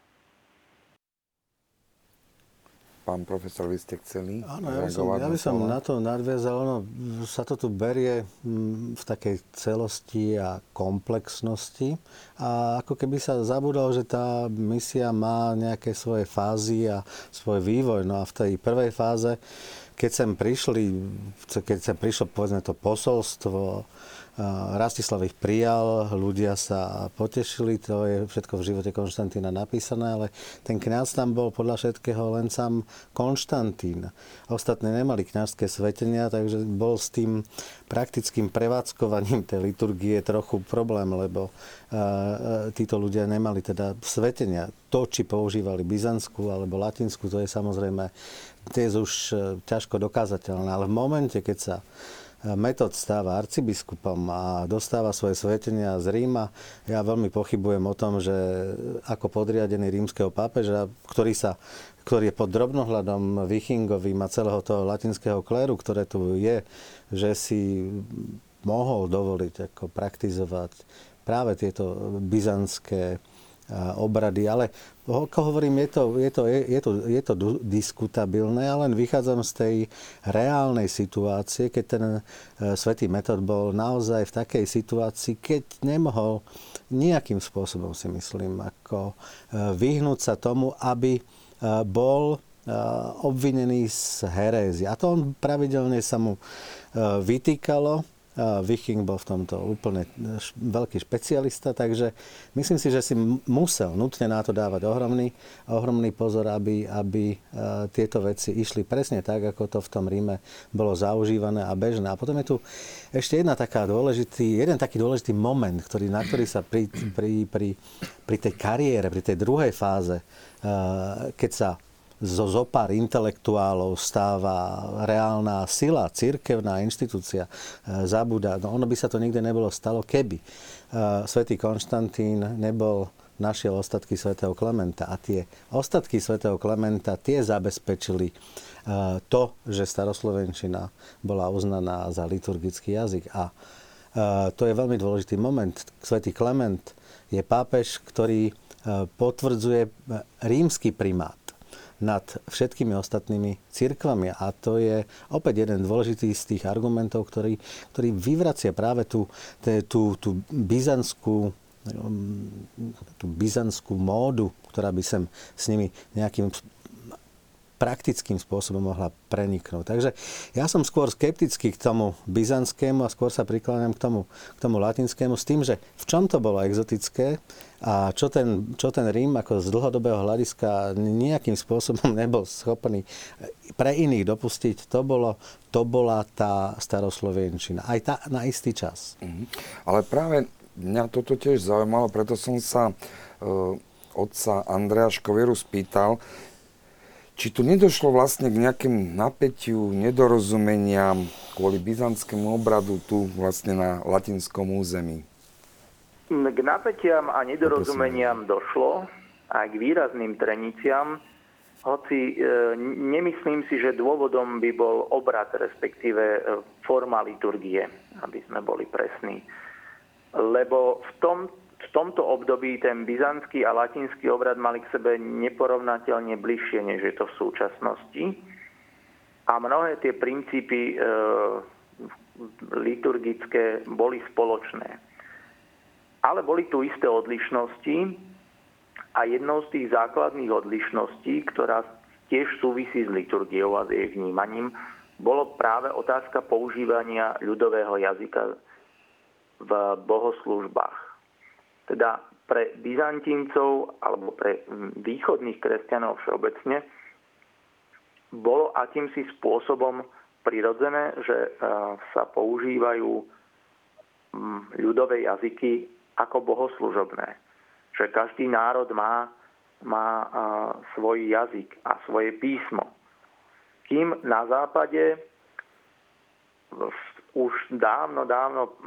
Pán profesor, vy ste chceli Áno, ja by som, ja by som na to nadviazal. Ono sa to tu berie mm, v takej celosti a komplexnosti. A ako keby sa zabudol, že tá misia má nejaké svoje fázy a svoj vývoj. No a v tej prvej fáze keď sem prišli, keď sem prišlo povedzme to posolstvo, Rastislav ich prijal, ľudia sa potešili, to je všetko v živote Konštantína napísané, ale ten kňaz tam bol podľa všetkého len sám Konštantín. Ostatní nemali kňazské svetenia, takže bol s tým praktickým prevádzkovaním tej liturgie trochu problém, lebo títo ľudia nemali teda svetenia. To, či používali byzantskú alebo latinskú, to je samozrejme tiež už e, ťažko dokázateľné. Ale v momente, keď sa Metod stáva arcibiskupom a dostáva svoje svetenia z Ríma. Ja veľmi pochybujem o tom, že ako podriadený rímskeho pápeža, ktorý, sa, ktorý je pod drobnohľadom Vichingovým a celého toho latinského kléru, ktoré tu je, že si mohol dovoliť ako praktizovať práve tieto byzantské obrady, ale ako hovorím, je to, je to, je to, je to diskutabilné, ale len vychádzam z tej reálnej situácie, keď ten e, svetý metod bol naozaj v takej situácii, keď nemohol nejakým spôsobom, si myslím, ako e, vyhnúť sa tomu, aby e, bol obvinený z herézy. A to on pravidelne sa mu vytýkalo Viking bol v tomto úplne veľký špecialista, takže myslím si, že si musel nutne na to dávať ohromný, ohromný pozor, aby, aby e, tieto veci išli presne tak, ako to v tom Ríme bolo zaužívané a bežné. A potom je tu ešte jedna taká dôležitý, jeden taký dôležitý moment, ktorý, na ktorý sa pri, pri, pri, pri tej kariére, pri tej druhej fáze, e, keď sa zo zopár intelektuálov stáva reálna sila, cirkevná inštitúcia, e, zabúda. No ono by sa to nikdy nebolo stalo, keby e, svätý Konštantín nebol našiel ostatky svätého Klementa. A tie ostatky svätého Klementa tie zabezpečili e, to, že staroslovenčina bola uznaná za liturgický jazyk. A to je veľmi dôležitý moment. Svetý Klement je pápež, ktorý potvrdzuje rímsky primát nad všetkými ostatnými cirkvami. A to je opäť jeden dôležitý z tých argumentov, ktorý, ktorý vyvracia práve tú, tú, tú byzantskú tú byzantskú módu, ktorá by sem s nimi nejakým praktickým spôsobom mohla preniknúť. Takže ja som skôr skeptický k tomu byzantskému a skôr sa prikláňam k tomu, k tomu latinskému s tým, že v čom to bolo exotické a čo ten, čo ten Rím ako z dlhodobého hľadiska nejakým spôsobom nebol schopný pre iných dopustiť, to, bolo, to bola tá staroslovenčina. Aj tá na istý čas. Mm-hmm. Ale práve mňa toto tiež zaujímalo, preto som sa uh, otca Andrea Škovieru spýtal, či tu nedošlo vlastne k nejakým napätiu, nedorozumeniam kvôli byzantskému obradu tu vlastne na latinskom území? K napätiam a nedorozumeniam došlo aj k výrazným treniciam, hoci e, nemyslím si, že dôvodom by bol obrad, respektíve e, forma liturgie, aby sme boli presní. Lebo v tom v tomto období ten byzantský a latinský obrad mali k sebe neporovnateľne bližšie, než je to v súčasnosti. A mnohé tie princípy e, liturgické boli spoločné. Ale boli tu isté odlišnosti a jednou z tých základných odlišností, ktorá tiež súvisí s liturgiou a s jej vnímaním, bolo práve otázka používania ľudového jazyka v bohoslužbách. Teda pre Byzantíncov alebo pre východných kresťanov všeobecne bolo akýmsi spôsobom prirodzené, že e, sa používajú ľudové jazyky ako bohoslužobné. Že každý národ má, má e, svoj jazyk a svoje písmo. Kým na západe už dávno, dávno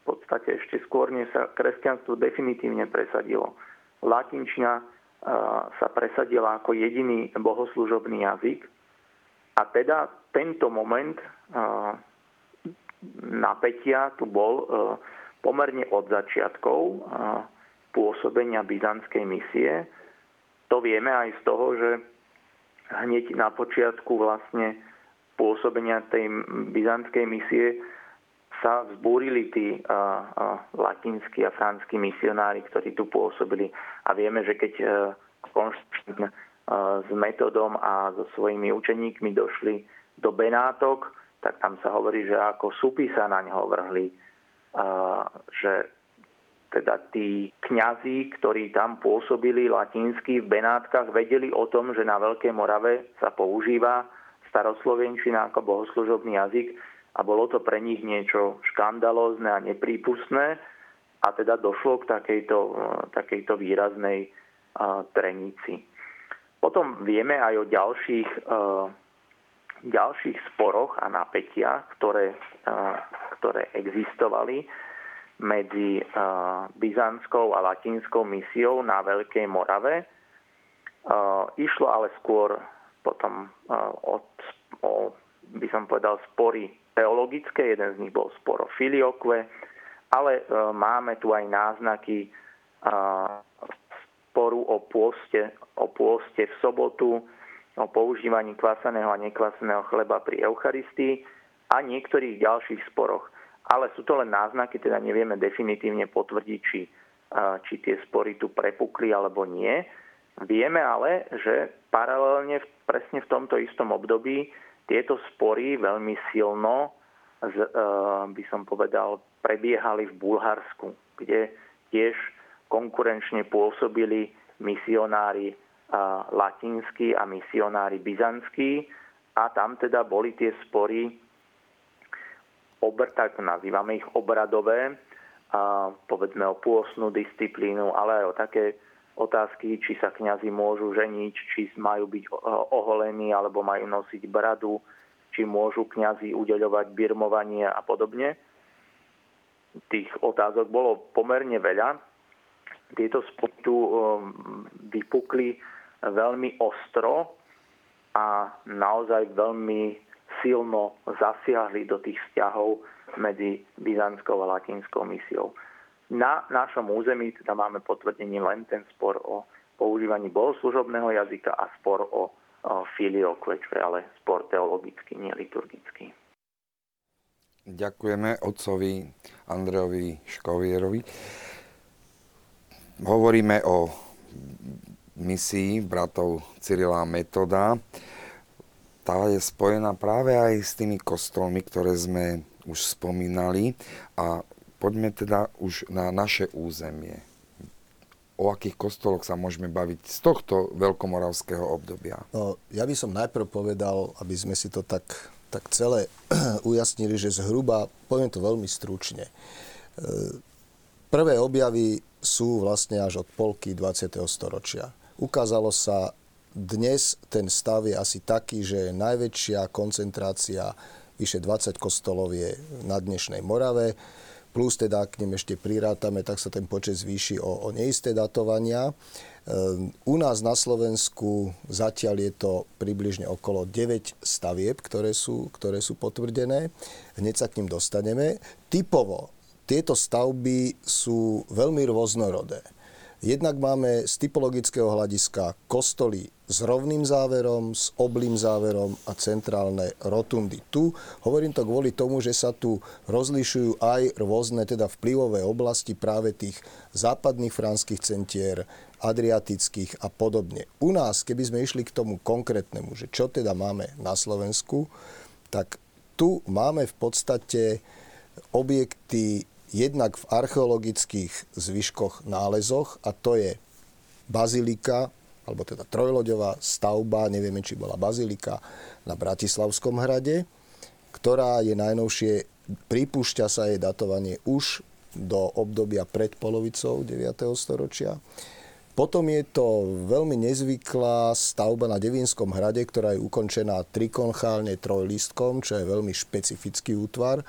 v podstate ešte skôr, než sa kresťanstvo definitívne presadilo. Latinčina sa presadila ako jediný bohoslužobný jazyk a teda tento moment napätia tu bol pomerne od začiatkov pôsobenia byzantskej misie. To vieme aj z toho, že hneď na počiatku vlastne pôsobenia tej byzantskej misie sa vzbúrili tí uh, uh, latinskí a franskí misionári, ktorí tu pôsobili. A vieme, že keď uh, Konštantín uh, s metodom a so svojimi učeníkmi došli do Benátok, tak tam sa hovorí, že ako súpy sa na ňo vrhli, uh, že teda tí kňazí, ktorí tam pôsobili latinsky v Benátkach, vedeli o tom, že na Veľkej Morave sa používa staroslovenčina ako bohoslužobný jazyk a bolo to pre nich niečo škandalózne a neprípustné a teda došlo k takejto, takejto výraznej uh, trenici. Potom vieme aj o ďalších, uh, ďalších sporoch a napätiach, ktoré, ktoré existovali medzi byzantskou a latinskou misiou na Veľkej Morave. Išlo ale skôr potom od, o, by som povedal, spory teologické, jeden z nich bol spor o filiokve, ale e, máme tu aj náznaky sporu o pôste, o pôste v sobotu, o používaní kvaseného a nekvaseného chleba pri Eucharistii a niektorých ďalších sporoch. Ale sú to len náznaky, teda nevieme definitívne potvrdiť, či, či tie spory tu prepukli alebo nie. Vieme ale, že paralelne presne v tomto istom období tieto spory veľmi silno, z, uh, by som povedal, prebiehali v Bulharsku, kde tiež konkurenčne pôsobili misionári uh, latinskí a misionári byzantskí. A tam teda boli tie spory, obr, tak nazývame ich obradové, a povedzme o pôsnu disciplínu, ale aj o také otázky, či sa kňazi môžu ženiť, či majú byť oholení alebo majú nosiť bradu, či môžu kňazi udeľovať birmovanie a podobne. Tých otázok bolo pomerne veľa. Tieto spotu um, vypukli veľmi ostro a naozaj veľmi silno zasiahli do tých vzťahov medzi byzantskou a latinskou misiou. Na našom území teda máme potvrdenie len ten spor o používaní bohoslužobného jazyka a spor o, filioque, ale spor teologický, nie liturgický. Ďakujeme otcovi Andrejovi Škovierovi. Hovoríme o misii bratov Cyrila Metoda. postava je spojená práve aj s tými kostolmi, ktoré sme už spomínali. A poďme teda už na naše územie. O akých kostoloch sa môžeme baviť z tohto veľkomoravského obdobia? No, ja by som najprv povedal, aby sme si to tak, tak celé ujasnili, že zhruba, poviem to veľmi stručne, e, prvé objavy sú vlastne až od polky 20. storočia. Ukázalo sa, dnes ten stav je asi taký, že najväčšia koncentrácia, vyše 20 kostolov je na dnešnej Morave, plus teda k nim ešte prirátame, tak sa ten počet zvýši o, o neisté datovania. Ehm, u nás na Slovensku zatiaľ je to približne okolo 9 stavieb, ktoré sú, ktoré sú potvrdené. Hneď sa k ním dostaneme. Typovo tieto stavby sú veľmi rôznorodé. Jednak máme z typologického hľadiska kostoly s rovným záverom, s oblým záverom a centrálne rotundy. Tu hovorím to kvôli tomu, že sa tu rozlišujú aj rôzne teda vplyvové oblasti práve tých západných franských centier, adriatických a podobne. U nás, keby sme išli k tomu konkrétnemu, že čo teda máme na Slovensku, tak tu máme v podstate objekty jednak v archeologických zvyškoch nálezoch a to je bazilika, alebo teda trojloďová stavba, nevieme, či bola bazilika na Bratislavskom hrade, ktorá je najnovšie, pripúšťa sa jej datovanie už do obdobia pred polovicou 9. storočia. Potom je to veľmi nezvyklá stavba na Devínskom hrade, ktorá je ukončená trikonchálne trojlistkom, čo je veľmi špecifický útvar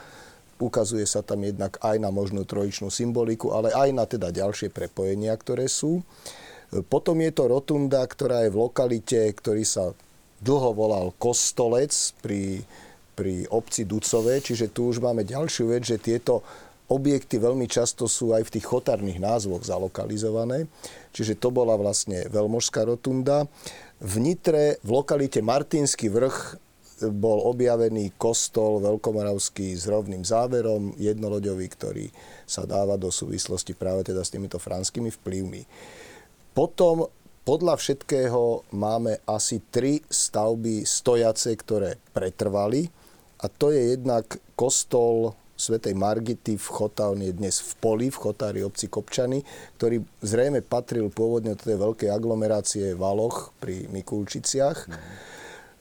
ukazuje sa tam jednak aj na možnú trojičnú symboliku, ale aj na teda ďalšie prepojenia, ktoré sú. Potom je to rotunda, ktorá je v lokalite, ktorý sa dlho volal Kostolec pri, pri obci Ducové, čiže tu už máme ďalšiu vec, že tieto objekty veľmi často sú aj v tých chotárnych názvoch zalokalizované. Čiže to bola vlastne veľmožská rotunda. V Nitre, v lokalite Martinský vrch, bol objavený kostol veľkomoravský s rovným záverom, jednoloďový, ktorý sa dáva do súvislosti práve teda s týmito franskými vplyvmi. Potom podľa všetkého máme asi tri stavby stojace, ktoré pretrvali a to je jednak kostol svätej Margity v Chota, on je dnes v Poli, v Chotári obci Kopčany, ktorý zrejme patril pôvodne do tej veľkej aglomerácie Valoch pri Mikulčiciach. Mm.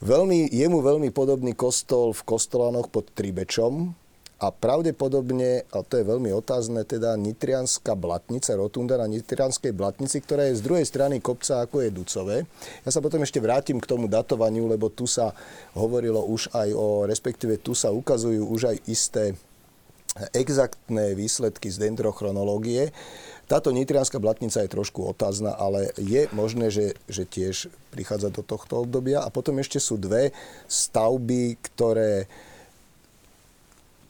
Veľmi, jemu veľmi podobný kostol v Kostolanoch pod Tribečom a pravdepodobne, a to je veľmi otázne, teda Nitrianská blatnica, rotunda na Nitrianskej blatnici, ktorá je z druhej strany kopca ako je Ducové. Ja sa potom ešte vrátim k tomu datovaniu, lebo tu sa hovorilo už aj o, respektíve tu sa ukazujú už aj isté exaktné výsledky z dendrochronológie. Táto nitrianská blatnica je trošku otázna, ale je možné, že, že tiež prichádza do tohto obdobia. A potom ešte sú dve stavby, ktoré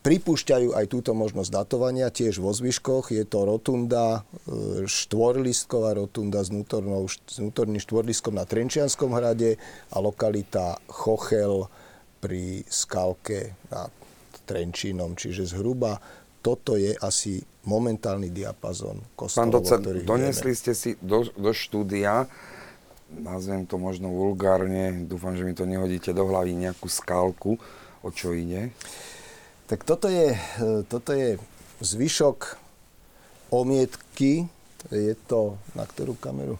pripúšťajú aj túto možnosť datovania, tiež vo zvyškoch. Je to rotunda, e, štvorlistková rotunda s, vnútornou, s vnútorným štvorlistkom na Trenčianskom hrade a lokalita Chochel pri skalke nad Trenčínom. Čiže zhruba toto je asi momentálny diapazon kostolov, Pán docent, donesli ste si do, do štúdia, nazvem to možno vulgárne, dúfam, že mi to nehodíte do hlavy, nejakú skálku, o čo ide? Tak toto je, toto je zvyšok omietky, je to, na ktorú kameru?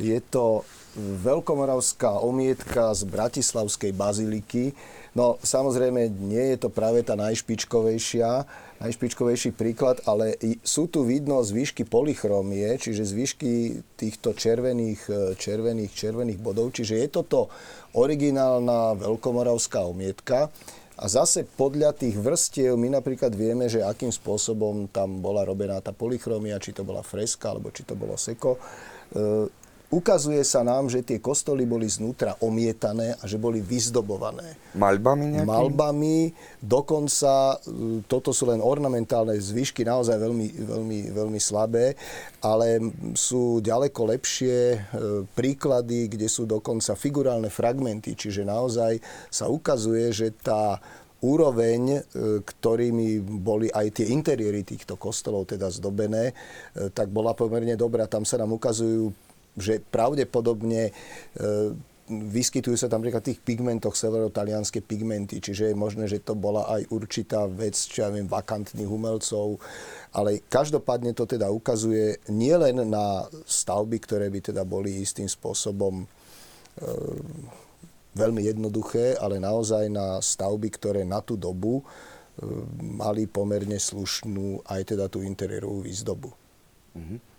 Je to veľkomoravská omietka z Bratislavskej baziliky, No samozrejme nie je to práve tá najšpičkovejšia, najšpičkovejší príklad, ale sú tu vidno zvyšky polychromie, čiže zvyšky týchto červených, e, červených, červených bodov. Čiže je toto originálna veľkomoravská omietka. A zase podľa tých vrstiev my napríklad vieme, že akým spôsobom tam bola robená tá polychromia, či to bola freska, alebo či to bolo seko. Ukazuje sa nám, že tie kostoly boli znútra omietané a že boli vyzdobované. Malbami nejakým? Malbami, dokonca e, toto sú len ornamentálne zvyšky, naozaj veľmi, veľmi, veľmi slabé, ale sú ďaleko lepšie e, príklady, kde sú dokonca figurálne fragmenty, čiže naozaj sa ukazuje, že tá úroveň, e, ktorými boli aj tie interiéry týchto kostolov teda zdobené, tak bola pomerne dobrá. Tam sa nám ukazujú že pravdepodobne e, vyskytujú sa tam napríklad tých pigmentoch severotalianské pigmenty, čiže je možné, že to bola aj určitá vec, čo ja viem, vakantných umelcov, ale každopádne to teda ukazuje nielen na stavby, ktoré by teda boli istým spôsobom e, veľmi jednoduché, ale naozaj na stavby, ktoré na tú dobu e, mali pomerne slušnú aj teda tú interiérovú výzdobu. Mm-hmm.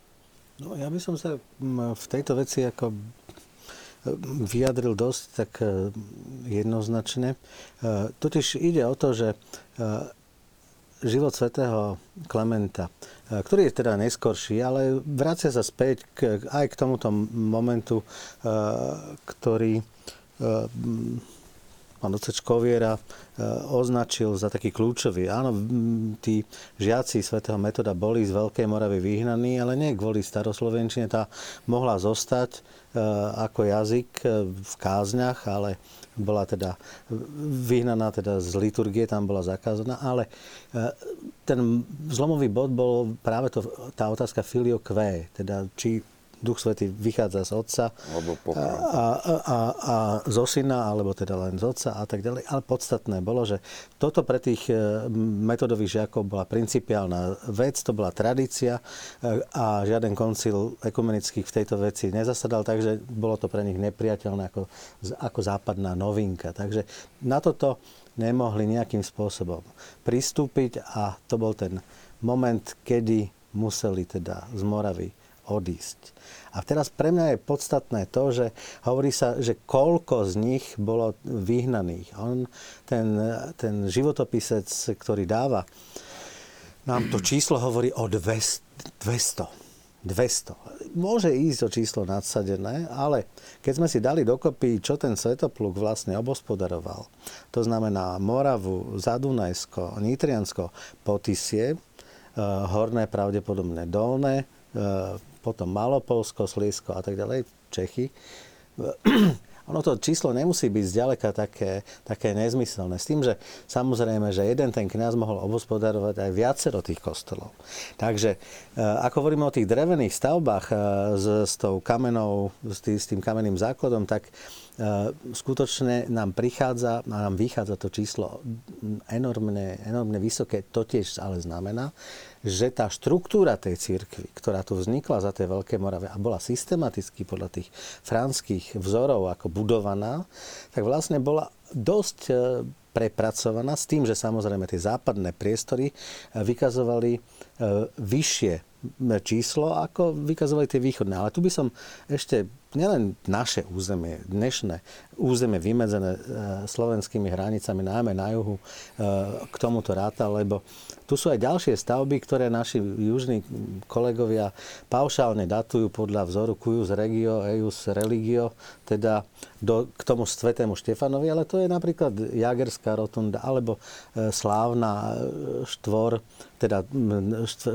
No ja by som sa v tejto veci ako vyjadril dosť tak e, jednoznačne. E, totiž ide o to, že e, život svätého Klementa, ktorý je teda neskorší, ale vracia sa späť k, aj k tomuto momentu, ktorý pán docec Koviera označil za taký kľúčový. Áno, tí žiaci svätého Metoda boli z Veľkej Moravy vyhnaní, ale nie kvôli staroslovenčine, tá mohla zostať Eh, ako jazyk eh, v kázniach, ale bola teda vyhnaná teda z liturgie, tam bola zakázaná, ale ten zlomový bod bol práve to, tá otázka filio kvé, teda či Duch Svetý vychádza z Otca a, a, a, a zo Syna, alebo teda len z Otca a tak ďalej. Ale podstatné bolo, že toto pre tých e, metodových žiakov bola principiálna vec, to bola tradícia e, a žiaden koncil ekumenických v tejto veci nezasadal, takže bolo to pre nich nepriateľné ako, ako západná novinka. Takže na toto nemohli nejakým spôsobom pristúpiť a to bol ten moment, kedy museli teda z Moravy odísť. A teraz pre mňa je podstatné to, že hovorí sa, že koľko z nich bolo vyhnaných. On, ten, ten životopisec, ktorý dáva, nám to číslo hovorí o 200. 200. Môže ísť o číslo nadsadené, ale keď sme si dali dokopy, čo ten svetopluk vlastne obospodaroval, to znamená Moravu, Zadunajsko, Nitriansko, Potisie, eh, horné pravdepodobne dolné, eh, potom Malopolsko, Sliesko a tak ďalej, Čechy. Ono to číslo nemusí byť zďaleka také, také nezmyselné. S tým, že samozrejme, že jeden ten kniaz mohol obospodarovať aj viacero tých kostolov. Takže e, ako hovoríme o tých drevených stavbách e, s, s, tou kamenou, s, tý, s tým kamenným základom, tak e, skutočne nám prichádza, a nám vychádza to číslo enormne, enormne vysoké. To tiež ale znamená, že tá štruktúra tej církvy, ktorá tu vznikla za tej Veľké Morave a bola systematicky podľa tých franských vzorov ako budovaná, tak vlastne bola dosť e, prepracovaná s tým, že samozrejme tie západné priestory e, vykazovali e, vyššie číslo, ako vykazovali tie východné. Ale tu by som ešte nielen naše územie, dnešné územie vymedzené slovenskými hranicami, najmä na juhu, k tomuto ráta, lebo tu sú aj ďalšie stavby, ktoré naši južní kolegovia paušálne datujú podľa vzoru Cuius Regio, Eius Religio, teda do, k tomu svetému Štefanovi, ale to je napríklad Jagerská rotunda, alebo e, slávna e, štvor, teda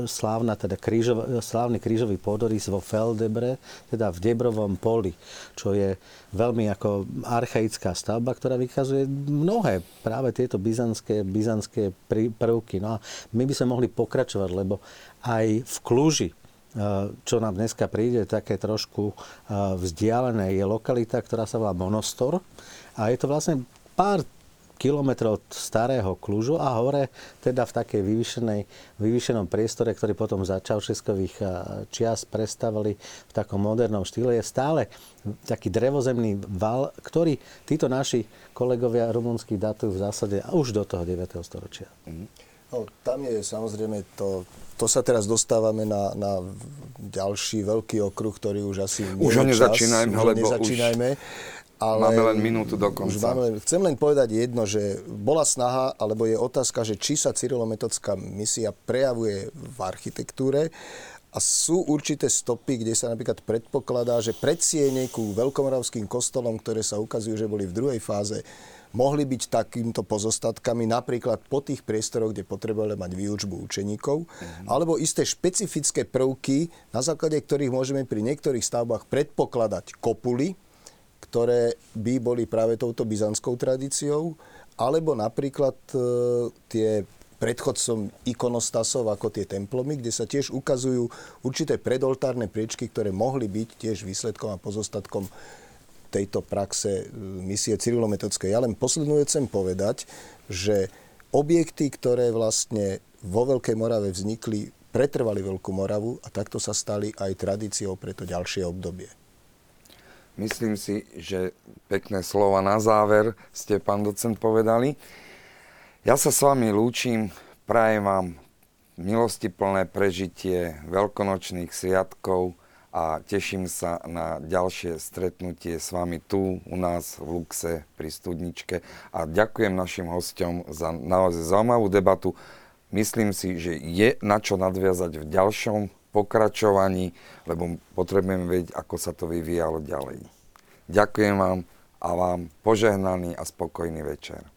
slávna, teda krížov, slávny krížový podoris vo Feldebre, teda v Debrovom poli, čo je veľmi ako archaická stavba, ktorá vykazuje mnohé práve tieto byzantské, byzantské prvky. No a my by sme mohli pokračovať, lebo aj v Kluži, eh, čo nám dneska príde také trošku eh, vzdialené, je lokalita, ktorá sa volá Monostor. A je to vlastne pár kilometrov od starého Klužu a hore teda v takej vyvýšenej, vyvýšenom priestore, ktorý potom za Čaušeskových čias prestavili v takom modernom štýle, je stále taký drevozemný val, ktorý títo naši kolegovia rumunskí datujú v zásade už do toho 9. storočia. No, tam je samozrejme to, to sa teraz dostávame na, na ďalší veľký okruh, ktorý už asi už ho nezačínajme, už lebo nezačínajme. Už... Ale máme len minútu do konca. Máme, chcem len povedať jedno, že bola snaha, alebo je otázka, že či sa cyrilometodská misia prejavuje v architektúre a sú určité stopy, kde sa napríklad predpokladá, že predsiene ku veľkomoravským kostolom, ktoré sa ukazujú, že boli v druhej fáze, mohli byť takýmto pozostatkami napríklad po tých priestoroch, kde potrebovali mať výučbu učeníkov, mm-hmm. alebo isté špecifické prvky, na základe ktorých môžeme pri niektorých stavbách predpokladať kopuly, ktoré by boli práve touto byzantskou tradíciou, alebo napríklad e, tie predchodcom ikonostasov ako tie templomy, kde sa tiež ukazujú určité predoltárne priečky, ktoré mohli byť tiež výsledkom a pozostatkom tejto praxe e, misie Cyrilometodskej. Ja len poslednú chcem povedať, že objekty, ktoré vlastne vo Veľkej Morave vznikli, pretrvali Veľkú Moravu a takto sa stali aj tradíciou pre to ďalšie obdobie. Myslím si, že pekné slova na záver ste, pán docent, povedali. Ja sa s vami lúčim, prajem vám milosti plné prežitie veľkonočných sviatkov a teším sa na ďalšie stretnutie s vami tu u nás v Luxe pri Studničke a ďakujem našim hostom za naozaj zaujímavú debatu. Myslím si, že je na čo nadviazať v ďalšom pokračovaní, lebo potrebujeme vedieť, ako sa to vyvíjalo ďalej. Ďakujem vám a vám požehnaný a spokojný večer.